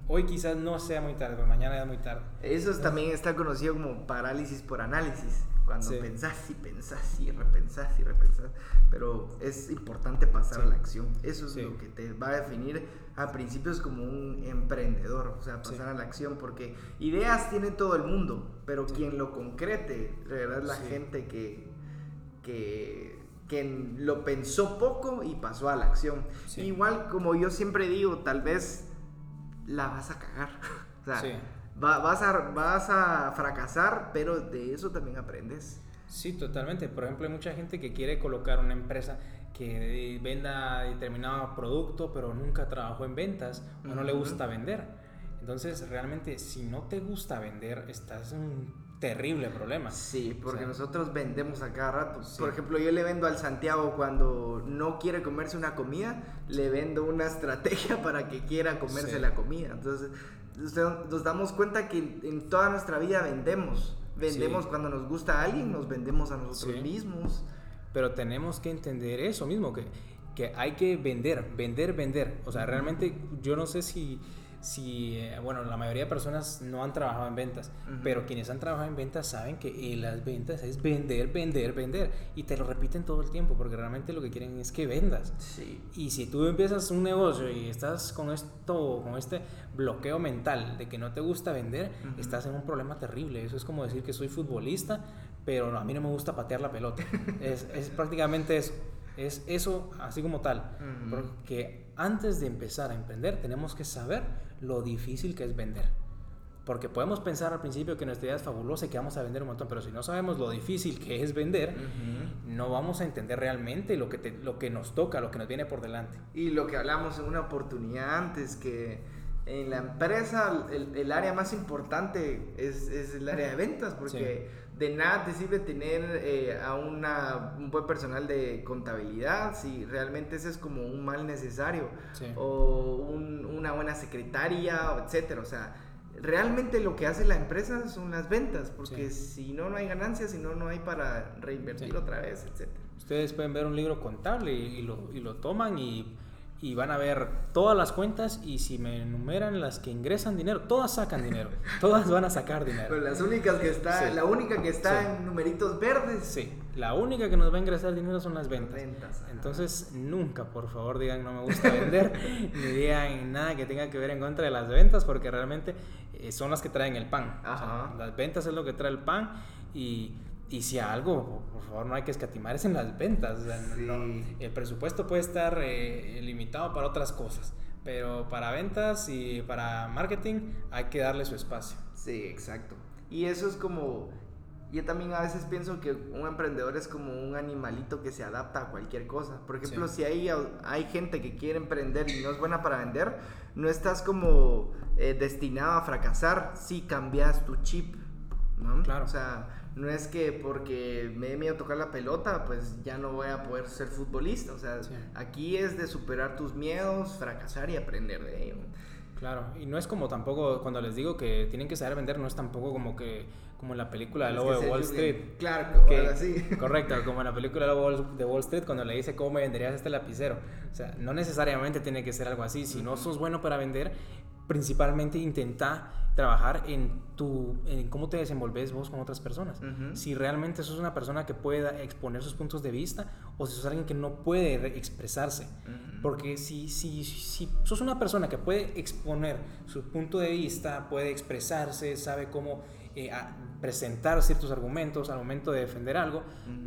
Hoy quizás no sea muy tarde, pero mañana es muy tarde. Eso también está conocido como parálisis por análisis. Cuando pensás y pensás y repensás y repensás. Pero es importante pasar a la acción. Eso es lo que te va a definir a principios como un emprendedor. O sea, pasar a la acción. Porque ideas tiene todo el mundo. Pero quien lo concrete, de verdad, es la gente que, que, que, lo pensó poco y pasó a la acción. Igual, como yo siempre digo, tal vez la vas a cagar. o sea, vas, a, vas a fracasar, pero de eso también aprendes. Sí, totalmente. Por ejemplo, hay mucha gente que quiere colocar una empresa que venda determinado producto, pero nunca trabajó en ventas o no le gusta vender. Entonces, realmente, si no te gusta vender, estás en un terrible problema. Sí, porque nosotros vendemos a cada rato. Por ejemplo, yo le vendo al Santiago cuando no quiere comerse una comida, le vendo una estrategia para que quiera comerse la comida. Entonces, nos damos cuenta que en toda nuestra vida vendemos. Vendemos cuando nos gusta a alguien, nos vendemos a nosotros mismos. Pero tenemos que entender eso mismo, que, que hay que vender, vender, vender. O sea, realmente yo no sé si si, eh, bueno, la mayoría de personas no han trabajado en ventas, pero quienes han trabajado en ventas saben que las ventas es vender, vender, vender. Y te lo repiten todo el tiempo, porque realmente lo que quieren es que vendas. Sí. Y si tú empiezas un negocio y estás con esto, con este bloqueo mental de que no te gusta vender, estás en un problema terrible. Eso es como decir que soy futbolista, pero a mí no me gusta patear la pelota. es, es prácticamente eso. Es eso así como tal. Porque antes de empezar a emprender tenemos que saber lo difícil que es vender. Porque podemos pensar al principio que nuestra idea es fabulosa y que vamos a vender un montón, pero si no sabemos lo difícil que es vender, no vamos a entender realmente lo que, lo que nos toca, lo que nos viene por delante. Y lo que hablamos en una oportunidad antes, que en la empresa el, área más importante es, es, el área de ventas, porque de nada te sirve tener eh, a una, un buen personal de contabilidad si realmente ese es como un mal necesario o una buena secretaria, etcétera. O sea, realmente lo que hace la empresa son las ventas, porque si no, no hay ganancias, si no, no hay para reinvertir otra vez, etcétera. Ustedes pueden ver un libro contable y, lo, y lo toman y y van a ver todas las cuentas y si me enumeran las que ingresan dinero, todas sacan dinero, todas van a sacar dinero. Pero las únicas que está, la única que está en numeritos verdes. Sí, la única que nos va a ingresar dinero son las ventas. Entonces, nunca, por favor, digan no me gusta vender, ni digan nada que tenga que ver en contra de las ventas, porque realmente eh, son las que traen el pan. las ventas es lo que trae el pan y y si algo, por favor, no hay que escatimar, es en las ventas. el presupuesto puede estar eh, limitado para otras cosas, pero para ventas y para marketing hay que darle su espacio. Sí, exacto. Y eso es como, yo también a veces pienso que un emprendedor es como un animalito que se adapta a cualquier cosa. Por ejemplo, si hay, hay gente que quiere emprender y no es buena para vender, no estás como eh, destinado a fracasar si cambias tu chip. ¿no? Claro. O sea, no es que porque me he miedo a tocar la pelota, pues ya no voy a poder ser futbolista. O sea, aquí es de superar tus miedos, fracasar y aprender de ello. Claro, y no es como tampoco, cuando les digo que tienen que saber vender, no es tampoco como que como en la película de Lobo de Wall Street. Claro, que, así. Correcto, como en la película de Lobo de Wall Street, cuando le dice cómo me venderías este lapicero. O sea, no necesariamente tiene que ser algo así. Si no sos bueno para vender, principalmente intenta trabajar en tu en cómo te desenvolves vos con otras personas. Si realmente sos una persona que pueda exponer sus puntos de vista o si sos alguien que no puede expresarse. Porque si, si, si sos una persona que puede exponer su punto de vista, puede expresarse, sabe cómo eh, presentar ciertos argumentos al momento de defender algo,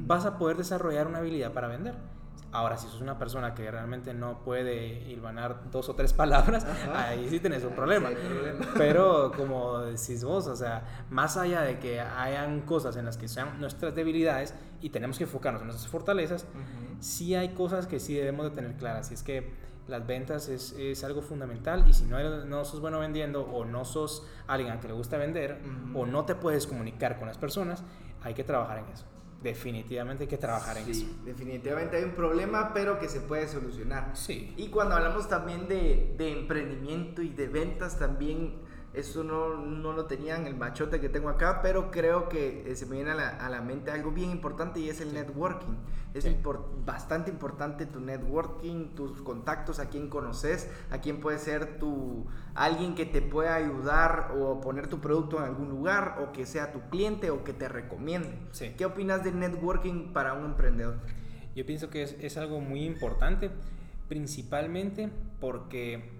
vas a poder desarrollar una habilidad para vender. Ahora, si sos una persona que realmente no puede hilvanar dos o tres palabras, ahí sí tenés un problema. Pero como decís vos, o sea, más allá de que hayan cosas en las que sean nuestras debilidades y tenemos que enfocarnos en nuestras fortalezas, sí hay cosas que sí debemos de tener claras. Y es que las ventas es, es algo fundamental. Y si no, no sos bueno vendiendo o no sos alguien a que le gusta vender o no te puedes comunicar con las personas, hay que trabajar en eso definitivamente hay que trabajar en eso. Definitivamente hay un problema, pero que se puede solucionar. Sí. Y cuando hablamos también de, de emprendimiento y de ventas, también eso no, no, lo tenía en el machote que tengo acá, pero creo que eh, se me viene a la, a la mente algo bien importante y es el networking. Es bastante importante tu networking, tus contactos, a quién conoces, a quién puede ser tu, alguien que te pueda ayudar o poner tu producto en algún lugar o que sea tu cliente o que te recomiende. ¿Qué opinas del networking para un emprendedor? Yo pienso que es, es algo muy importante, principalmente porque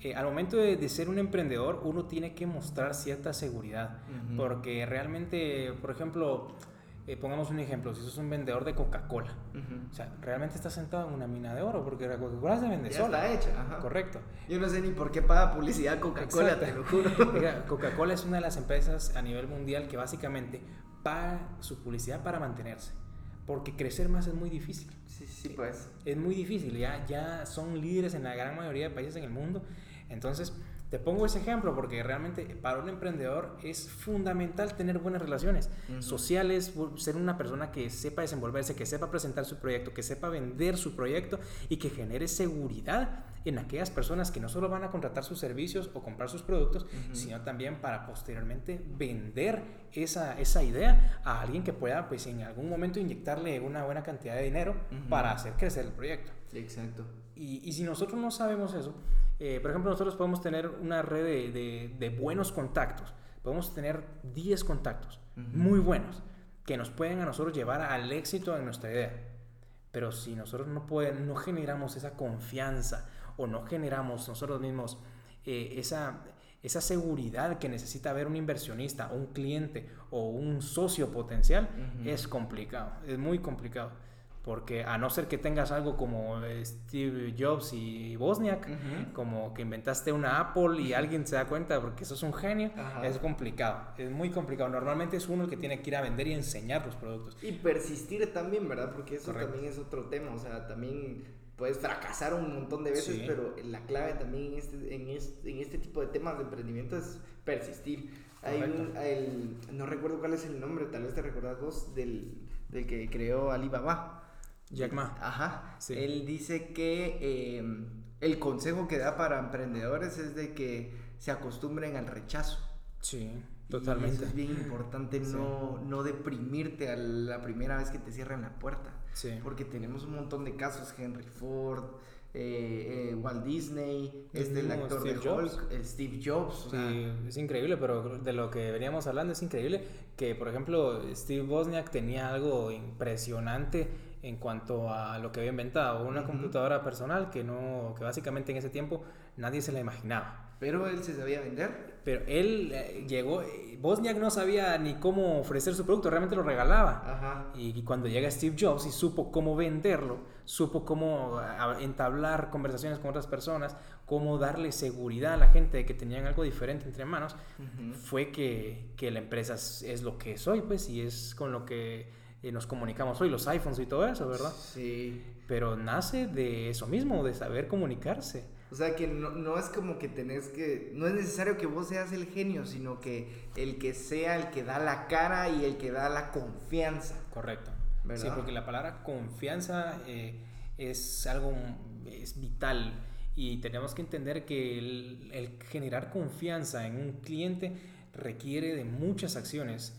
eh, al momento de, ser un emprendedor, uno tiene que mostrar cierta seguridad. Porque realmente, por ejemplo, eh, pongamos un ejemplo, si sos un vendedor de Coca-Cola, o sea, realmente estás sentado en una mina de oro, porque la Coca-Cola se vende ya está hecha, Correcto. Yo no sé ni por qué paga publicidad Coca-Cola, te lo juro. Coca-Cola es una de las empresas a nivel mundial que básicamente paga su publicidad para mantenerse porque crecer más es muy difícil. Sí, sí, pues. Es muy difícil, ya, ya son líderes en la gran mayoría de países en el mundo entonces, Te pongo ese ejemplo porque realmente para un emprendedor es fundamental tener buenas relaciones sociales, ser una persona que sepa desenvolverse, que sepa presentar su proyecto, que sepa vender su proyecto y que genere seguridad en aquellas personas que no solo van a contratar sus servicios o comprar sus productos, sino también para posteriormente vender esa, esa idea a alguien que pueda pues en algún momento inyectarle una buena cantidad de dinero para hacer crecer el proyecto. Exacto. Y, y si nosotros no sabemos eso, eh, por ejemplo, nosotros podemos tener una red de, de, buenos contactos. Podemos tener 10 contactos muy buenos que nos pueden a nosotros llevar al éxito en nuestra idea. Pero si nosotros no, pueden, no generamos esa confianza o no generamos nosotros mismos eh, esa, esa seguridad que necesita ver un inversionista, un cliente o un socio potencial, es complicado, es muy complicado. Porque a no ser que tengas algo como eh, Steve Jobs y Bosniak, como que inventaste una Apple y alguien se da cuenta porque eso es un genio, es complicado, es muy complicado. Normalmente es uno el que tiene que ir a vender y enseñar los productos. Y persistir también, ¿verdad? Porque eso también es otro tema, o sea, también puedes fracasar un montón de veces, pero la clave también en este, en, este, en este tipo de temas de emprendimiento es persistir. Hay un, no recuerdo cuál es el nombre, tal vez te recordás vos, del, del que creó Alibaba. Jack Ma. Ajá. Él dice que em, el consejo que da para emprendedores es de que se acostumbren al rechazo. Sí, totalmente. es bien importante no, no deprimirte a la primera vez que te cierran la puerta. Sí. Porque tenemos un montón de casos, Henry Ford, eh, eh, Walt Disney, este el actor de Hulk, el Steve Jobs. sí, es increíble, pero de lo que veníamos hablando es increíble que, por ejemplo, Steve Bosniak tenía algo impresionante en cuanto a lo que había inventado, una computadora personal que no, que básicamente en ese tiempo nadie se la imaginaba. Pero él se sabía vender. Pero él eh, llegó, eh, Bosniak no sabía ni cómo ofrecer su producto, realmente lo regalaba. Ajá. Y, cuando llega Steve Jobs y supo cómo venderlo, supo cómo entablar conversaciones con otras personas, cómo darle seguridad a la gente de que tenían algo diferente entre manos, fue que, que, la empresa es, lo que es hoy, pues, y es con lo que eh, nos comunicamos hoy, los iPhones y todo eso, ¿verdad? Sí. Pero nace de eso mismo, de saber comunicarse. O sea, que no, no, es como que tenés que, no es necesario que vos seas el genio, sino que el que sea el que da la cara y el que da la confianza. Correcto. Sí, porque la palabra confianza eh, es algo, es vital y tenemos que entender que el, el, generar confianza en un cliente requiere de muchas acciones,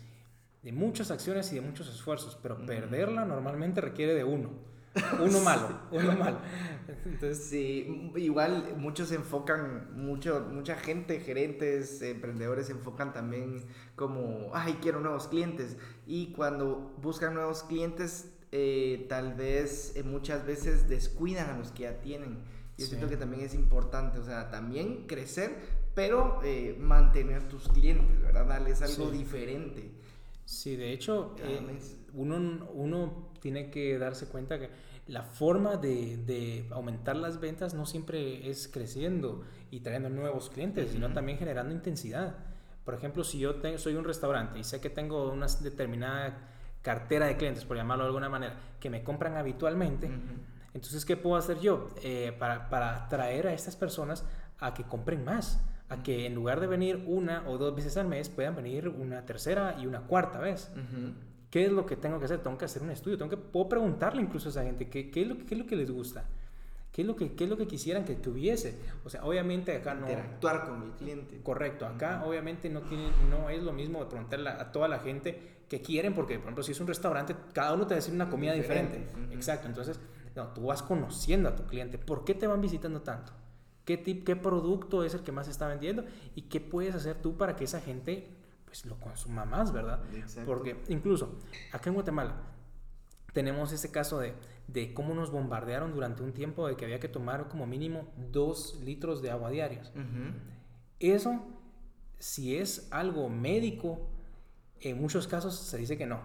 de muchas acciones y de muchos esfuerzos, pero perderla normalmente requiere de uno. Uno malo, uno malo. Entonces, sí, igual muchos se enfocan, mucho, mucha gente, gerentes, emprendedores se enfocan también como, ay, quiero nuevos clientes. Y cuando buscan nuevos clientes, eh, tal vez eh, muchas veces descuidan a los que ya tienen. Yo siento que también es importante, o sea, también crecer, pero eh, mantener tus clientes, ¿verdad? Darles algo diferente. Sí, de hecho, uno, uno tiene que darse cuenta que la forma de, aumentar las ventas no siempre es creciendo y trayendo nuevos clientes, sino también generando intensidad. Por ejemplo, si yo tengo, soy un restaurante y sé que tengo una determinada cartera de clientes, por llamarlo de alguna manera, que me compran habitualmente, entonces, ¿qué puedo hacer yo eh, para, para atraer a estas personas a que compren más? A que en lugar de venir una o dos veces al mes, puedan venir una tercera y una cuarta vez. ¿Qué es lo que tengo que hacer? Tengo que hacer un estudio, tengo que, puedo preguntarle incluso a esa gente qué, qué, es, lo, qué es lo que les gusta. ¿Qué es, lo que, ¿Qué es lo que quisieran que tuviese? O sea, obviamente acá no... Interactuar con el cliente. Correcto. Acá obviamente no, tiene, no es lo mismo de preguntarle a toda la gente qué quieren, porque por ejemplo si es un restaurante, cada uno te va a decir una comida diferente. Exacto. Entonces, no, tú vas conociendo a tu cliente. ¿Por qué te van visitando tanto? ¿Qué, tip, ¿Qué producto es el que más está vendiendo? ¿Y qué puedes hacer tú para que esa gente pues lo consuma más, ¿verdad? Porque incluso acá en Guatemala tenemos ese caso de, de, cómo nos bombardearon durante un tiempo de que había que tomar como mínimo dos litros de agua diarios. Eso, si es algo médico, en muchos casos se dice que no.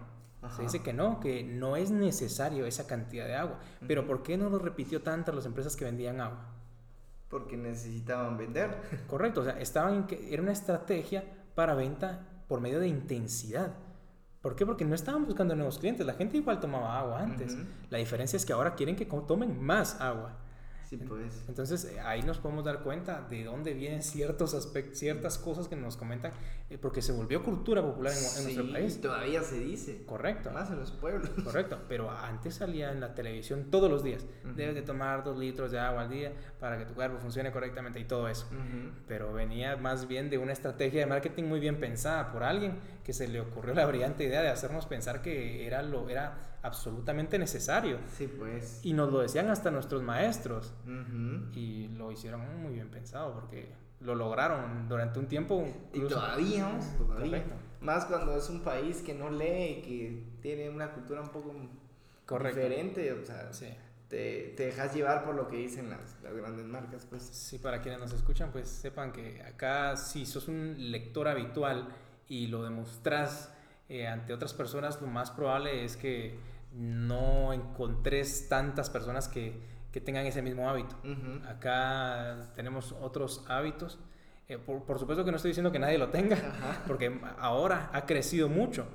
Se dice que no, que no es necesario esa cantidad de agua. Pero ¿por qué no lo repitió tanto las empresas que vendían agua? Porque necesitaban vender. Correcto, o sea, estaban era una estrategia para venta por medio de intensidad. ¿Por qué? Porque no estaban buscando nuevos clientes. La gente igual tomaba agua antes. La diferencia es que ahora quieren que tomen más agua. Sí, pues. Entonces eh, ahí nos podemos dar cuenta de dónde vienen ciertos aspectos, ciertas cosas que nos comentan, eh, porque se volvió cultura popular en, en nuestro país. Todavía se dice. Correcto. Más en los pueblos. Correcto, pero antes salía en la televisión todos los días. Debes de tomar dos litros de agua al día para que tu cuerpo funcione correctamente y todo eso. Pero venía más bien de una estrategia de marketing muy bien pensada por alguien que se le ocurrió la brillante idea de hacernos pensar que era lo era absolutamente necesario. Sí, pues. Y nos lo decían hasta nuestros maestros. Y lo hicieron muy bien pensado porque lo lograron durante un tiempo. Y todavía, todavía. Más cuando es un país que no lee, que tiene una cultura un poco diferente, o sea, te, te, dejas llevar por lo que dicen las, las, grandes marcas, pues. Sí, para quienes nos escuchan, pues sepan que acá si sos un lector habitual y lo demostras eh, ante otras personas, lo más probable es que no encontres tantas personas que, que tengan ese mismo hábito. Acá tenemos otros hábitos. Eh, por, supuesto que no estoy diciendo que nadie lo tenga, porque ahora ha crecido mucho,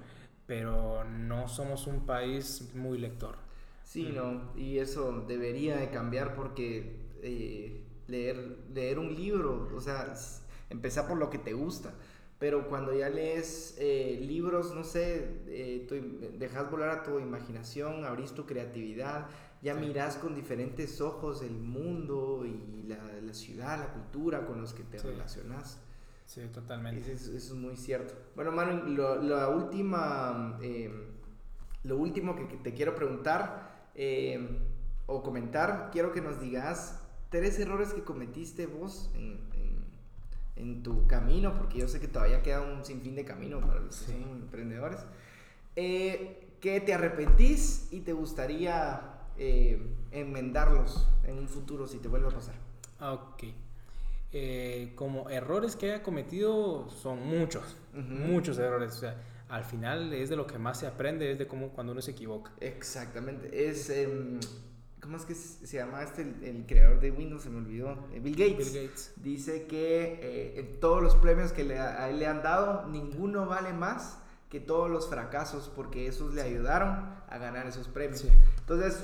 pero no somos un país muy lector. Sí, no, y eso debería de cambiar porque eh, leer, leer un libro, o sea, empezar por lo que te gusta pero cuando ya lees eh, libros, no sé, eh, dejas volar a tu imaginación, abrís tu creatividad, ya miras con diferentes ojos el mundo y la, la, ciudad, la cultura con los que te relacionas. Sí, totalmente. Eso, es muy cierto. Bueno, Manu, lo, la última, em, lo último que, te quiero preguntar em, o comentar, quiero que nos digas tres errores que cometiste vos en, en tu camino, porque yo sé que todavía queda un sinfín de camino para los son emprendedores, eh, que te arrepentís y te gustaría eh, enmendarlos en un futuro si te vuelve a pasar. Ok. Eh, como errores que haya cometido son muchos, muchos errores. O sea, al final es de lo que más se aprende, es de cómo cuando uno se equivoca. Exactamente. Es em, ¿Cómo es que se llama este, el, creador de Windows? Se me olvidó. Eh, Bill Gates. Bill Gates. Dice que eh, todos los premios que le, a él le han dado, ninguno vale más que todos los fracasos, porque esos le ayudaron a ganar esos premios. Entonces,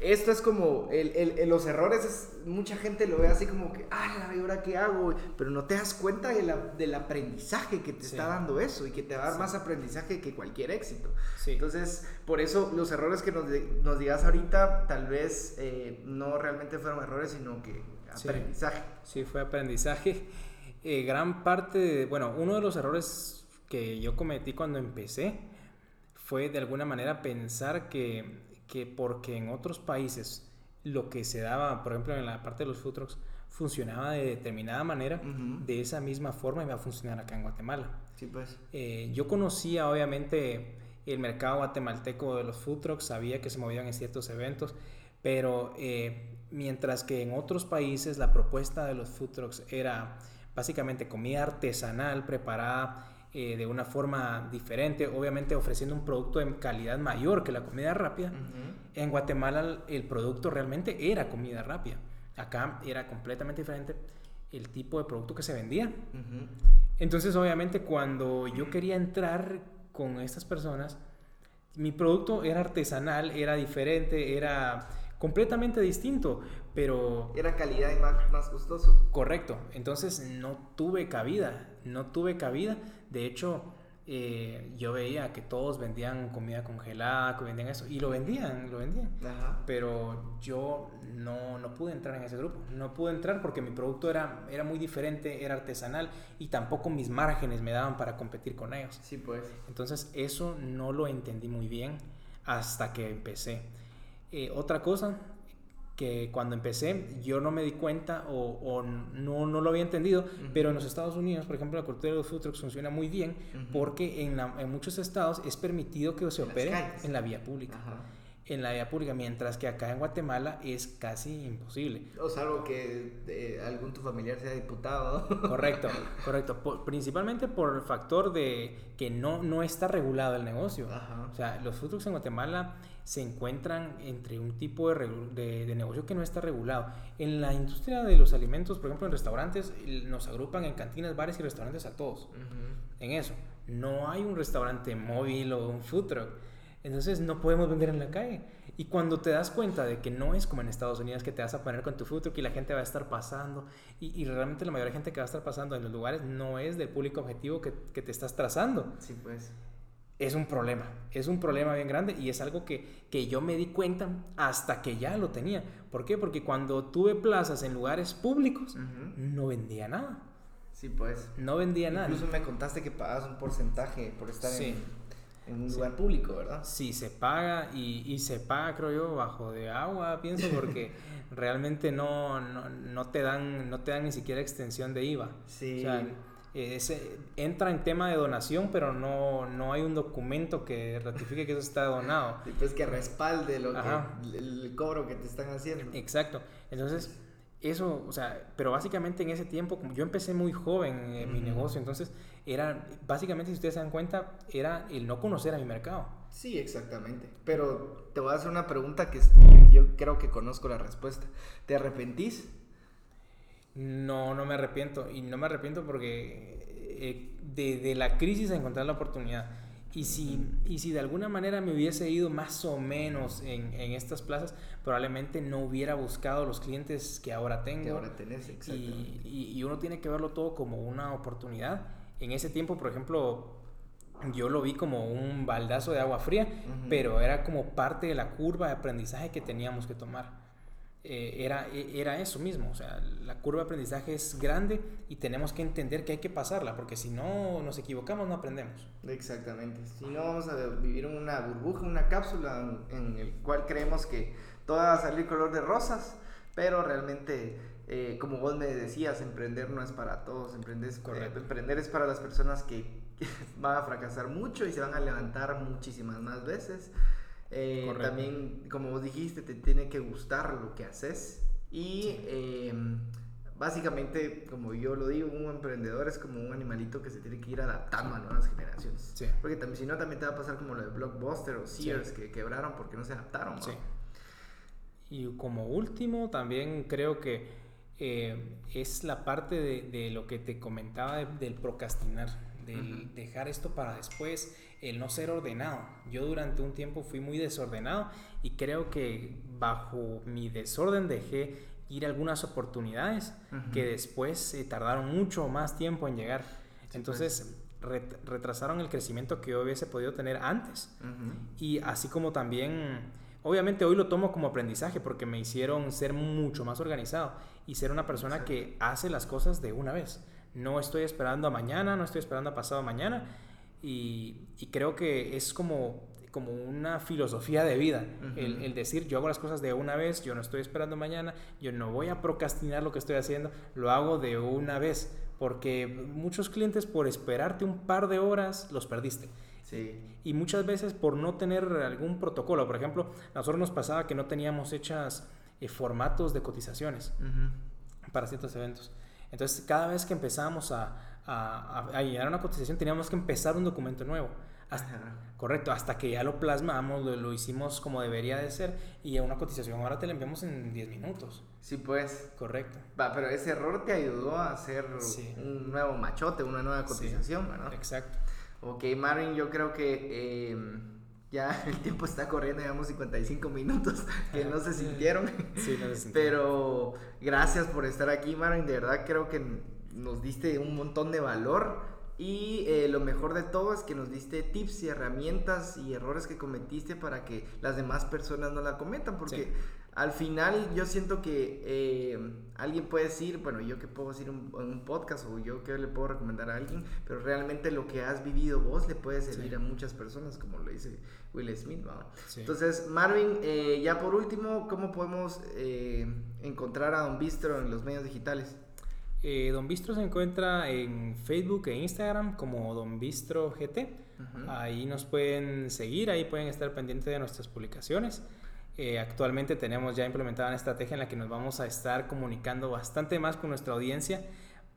esto es como, el, el, los errores, es, mucha gente lo ve así como que, ah, la hora que hago, pero no te das cuenta de la, del aprendizaje que te está dando eso y que te va a dar más aprendizaje que cualquier éxito. Entonces, por eso los errores que nos, nos digas ahorita, tal vez eh, no realmente fueron errores, sino que aprendizaje. Sí, fue aprendizaje. Eh, gran parte, de, bueno, uno de los errores que yo cometí cuando empecé fue de alguna manera pensar que, que porque en otros países lo que se daba, por ejemplo, en la parte de los food trucks, funcionaba de determinada manera, de esa misma forma iba a funcionar acá en Guatemala. Sí, pues. Eh, yo conocía, obviamente, el mercado guatemalteco de los food trucks, sabía que se movían en ciertos eventos, pero eh, mientras que en otros países la propuesta de los food trucks era básicamente comida artesanal preparada eh, de una forma diferente, obviamente ofreciendo un producto de calidad mayor que la comida rápida. En Guatemala el producto realmente era comida rápida. Acá era completamente diferente el tipo de producto que se vendía. Entonces, obviamente, cuando yo quería entrar con estas personas, mi producto era artesanal, era diferente, era completamente distinto, pero... Era calidad y más, más costoso. Correcto, entonces no tuve cabida, no tuve cabida. De hecho, eh, yo veía que todos vendían comida congelada, que vendían eso, y lo vendían, lo vendían. Pero yo no, no, pude entrar en ese grupo, no pude entrar porque mi producto era, era muy diferente, era artesanal, y tampoco mis márgenes me daban para competir con ellos. Sí, pues. Entonces eso no lo entendí muy bien hasta que empecé. Eh, otra cosa que cuando empecé yo no me di cuenta o, no, no, lo había entendido, pero en los Estados Unidos, por ejemplo, la cultura de los food trucks funciona muy bien porque en, en, muchos estados es permitido que se opere en la vía pública. En la vía pública, mientras que acá en Guatemala es casi imposible. O salvo que eh, algún tu familiar sea diputado. Correcto, correcto. principalmente por el factor de que no, no está regulado el negocio. O sea, los food trucks en Guatemala se encuentran entre un tipo de, de, negocio que no está regulado. En la industria de los alimentos, por ejemplo, en restaurantes, nos agrupan en cantinas, bares y restaurantes a todos. En eso. No hay un restaurante móvil o un food truck. Entonces no podemos vender en la calle. Y cuando te das cuenta de que no es como en Estados Unidos que te vas a poner con tu food truck y la gente va a estar pasando, y, y realmente la mayoría de gente que va a estar pasando en los lugares no es del público objetivo que, que te estás trazando. Sí, pues. Es un problema, es un problema bien grande y es algo que, que yo me di cuenta hasta que ya lo tenía. ¿Por qué? Porque cuando tuve plazas en lugares públicos, no vendía nada. Sí, pues. No vendía nada. Incluso me contaste que pagas un porcentaje por estar Sí. en, en un Sí. lugar público, ¿verdad? Sí, se paga y, y se paga, creo yo, bajo de agua, pienso, porque realmente no, no, no te dan, no te dan ni siquiera extensión de IVA. Sí. O sea, ese- entra en tema de donación, pero no, no hay un documento que ratifique que eso está donado. Y pues que respalde lo que, el, cobro que te están haciendo. Exacto. Entonces, eso, o sea, pero básicamente en ese tiempo, como yo empecé muy joven en mi negocio, entonces era, básicamente si ustedes se dan cuenta, era el no conocer a mi mercado. Sí, exactamente. Pero te voy a hacer una pregunta que yo creo que conozco la respuesta. ¿Te arrepentís? No, no me arrepiento. Y no me arrepiento porque eh, de, de la crisis a encontrar la oportunidad. Y si, y si de alguna manera me hubiese ido más o menos en, en estas plazas, probablemente no hubiera buscado los clientes que ahora tengo. Que ahora tenés, y, y- y uno tiene que verlo todo como una oportunidad. En ese tiempo, por ejemplo, yo lo vi como un baldazo de agua fría, pero era como parte de la curva de aprendizaje que teníamos que tomar. Eh, era, e- era eso mismo, o sea, la curva de aprendizaje es grande y tenemos que entender que hay que pasarla, porque si no nos equivocamos no aprendemos. Exactamente. Si no, vamos a vivir en una burbuja, una cápsula en, el cual creemos que todo va a salir color de rosas, pero realmente, eh, como vos me decías, emprender no es para todos. Emprender es, Correcto. eh, emprender es para las personas que van a fracasar mucho y se van a levantar muchísimas más veces. Eh, también, como vos dijiste, te tiene que gustar lo que haces. Y eh, básicamente, como yo lo digo, un emprendedor es como un animalito que se tiene que ir adaptando a nuevas generaciones. Sí. Porque también, si no, también te va a pasar como lo de Blockbuster o Sears, Sí. que quebraron porque no se adaptaron. ¿no? Sí. Y como último, también creo que eh, es la parte de, de lo que te comentaba de- del procrastinar, del Ujú. dejar esto para después, el no ser ordenado. Yo durante un tiempo fui muy desordenado y creo que bajo mi desorden dejé ir algunas oportunidades que después eh, tardaron mucho más tiempo en llegar. pues. Entonces ret- retrasaron el crecimiento que yo hubiese podido tener antes. Y así como también, obviamente hoy lo tomo como aprendizaje porque me hicieron ser mucho más organizado y ser una persona que hace las cosas de una vez. No estoy esperando a mañana, no estoy esperando a pasado mañana y, y creo que es como, como una filosofía de vida el, Ujú. el decir yo hago las cosas de una vez, yo no estoy esperando mañana, yo no voy a procrastinar lo que estoy haciendo, lo hago de una vez porque muchos clientes por esperarte un par de horas los perdiste. Sí. Y muchas veces por no tener algún protocolo, por ejemplo, a nosotros nos pasaba que no teníamos hechas eh, formatos de cotizaciones Ujú. para ciertos eventos. Entonces, cada vez que empezábamos a, a, a- a llenar una cotización, teníamos que empezar un documento nuevo. Hasta- correcto, hasta que ya lo plasmamos, lo, lo hicimos como debería de ser y a una cotización ahora te la enviamos en 10 minutos. Sí, pues. Correcto. Va, pero ese error te ayudó a hacer Sí. un nuevo machote, una nueva Sí. cotización, ¿verdad? Exacto. Ok, Marvin, yo creo que eh, ya el tiempo está corriendo, llevamos 55 minutos que no se sintieron. Sí, no se sintió. Pero gracias por estar aquí, Marvin. De verdad creo que nos diste un montón de valor. Y eh, lo mejor de todo es que nos diste tips y herramientas y errores que cometiste para que las demás personas no la cometan. Porque Sí. al final yo siento que eh, alguien puede decir, bueno, yo que puedo decir un, podcast o yo que le puedo recomendar a alguien, pero realmente lo que has vivido vos le puede servir Sí. a muchas personas, como lo dice Will Smith. Entonces, Marvin, eh, ya por último, ¿cómo podemos encontrar a Don Bistro en los medios digitales? Eh, Don Bistro se encuentra en Facebook e Instagram como Don Bistro GT. Ujú. Ahí nos pueden seguir, ahí pueden estar pendientes de nuestras publicaciones. Eh, actualmente tenemos ya implementada una estrategia en la que nos vamos a estar comunicando bastante más con nuestra audiencia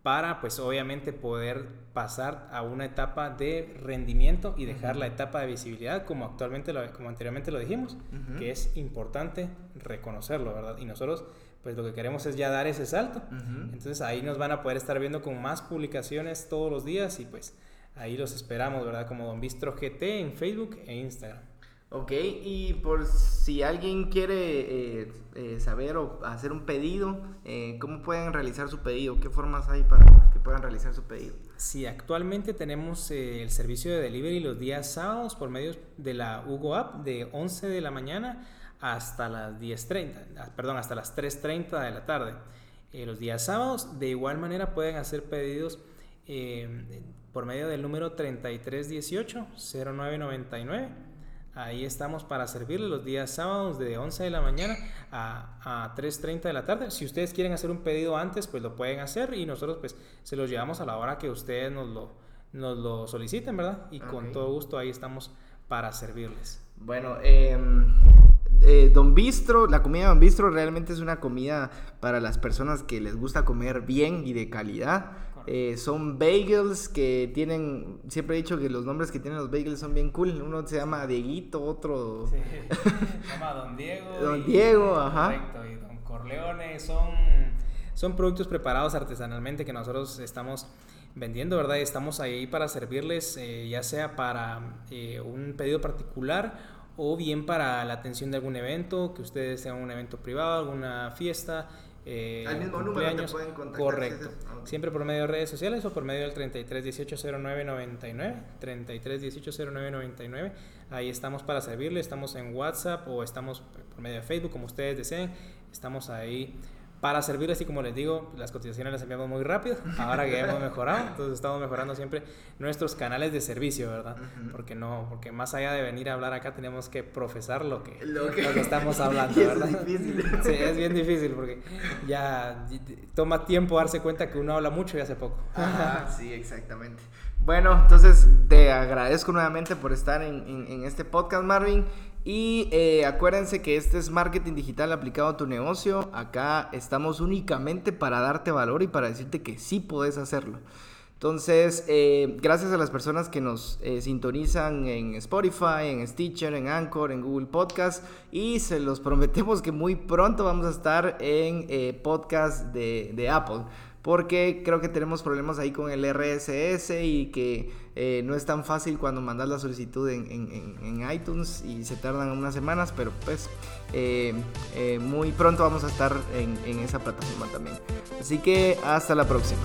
para pues obviamente poder pasar a una etapa de rendimiento y dejar la etapa de visibilidad como actualmente lo- como anteriormente lo dijimos que es importante reconocerlo verdad y nosotros pues lo que queremos es ya dar ese salto entonces ahí nos van a poder estar viendo con más publicaciones todos los días y pues ahí los esperamos, ¿verdad? Como Don Bistro GT en Facebook e Instagram. Ok, y por si alguien quiere eh, eh, saber o hacer un pedido, eh, ¿cómo pueden realizar su pedido? ¿Qué formas hay para que puedan realizar su pedido? Sí, actualmente tenemos el servicio de delivery los días sábados por medio de la Hugo App de 11 de la mañana hasta las 10.30, ah, perdón, hasta las 3.30 de la tarde. los días sábados, de igual manera pueden hacer pedidos por medio del número 3318-0999 Ahí estamos para servirle los días sábados de 11 de la mañana a, a 3.30 de la tarde. Si ustedes quieren hacer un pedido antes, pues lo pueden hacer y nosotros pues se los llevamos a la hora que ustedes nos lo, nos lo soliciten, ¿verdad? Y con todo gusto ahí estamos para servirles. Bueno, eh, eh, Don Bistro, la comida de Don Bistro realmente es una comida para las personas que les gusta comer bien y de calidad. Eh, son bagels que tienen, siempre he dicho que los nombres que tienen los bagels son bien cool. Uno se llama Dieguito, otro... Sí, se llama Don Diego. Don Diego, ajá. Correcto, y Don Corleone. Son, son productos preparados artesanalmente que nosotros estamos vendiendo, ¿verdad? estamos ahí para servirles, eh, ya sea para un pedido particular o bien para la atención de algún evento, que ustedes tengan un evento privado, alguna fiesta, eh, Al mismo número te pueden contactar. Correcto. Siempre por medio de redes sociales o por medio del 33 18 09 99. 33 18 09 99. Ahí estamos para servirle. Estamos en WhatsApp o estamos por medio de Facebook, como ustedes deseen. Estamos ahí para servirles y como les digo, las cotizaciones las enviamos muy rápido, ahora que hemos mejorado, entonces estamos mejorando siempre nuestros canales de servicio, ¿verdad? Porque no, porque más allá de venir a hablar acá tenemos que profesar lo que, lo que, estamos hablando, ¿verdad? Es difícil. Sí, es bien difícil porque ya toma tiempo darse cuenta que uno habla mucho y hace poco. Sí, exactamente. Bueno, entonces te agradezco nuevamente por estar en, en, en este podcast, Marvin. Y eh, acuérdense que este es marketing digital aplicado a tu negocio. Acá estamos únicamente para darte valor y para decirte que sí puedes hacerlo. Entonces, eh, gracias a las personas que nos eh, sintonizan en Spotify, en Stitcher, en Anchor, en Google Podcast. Y se los prometemos que muy pronto vamos a estar en podcast de Apple porque creo que tenemos problemas ahí con el RSS y que eh, no es tan fácil cuando mandas la solicitud en, iTunes y se tardan unas semanas, pero pues eh, eh, muy pronto vamos a estar en esa plataforma también. Así que hasta la próxima.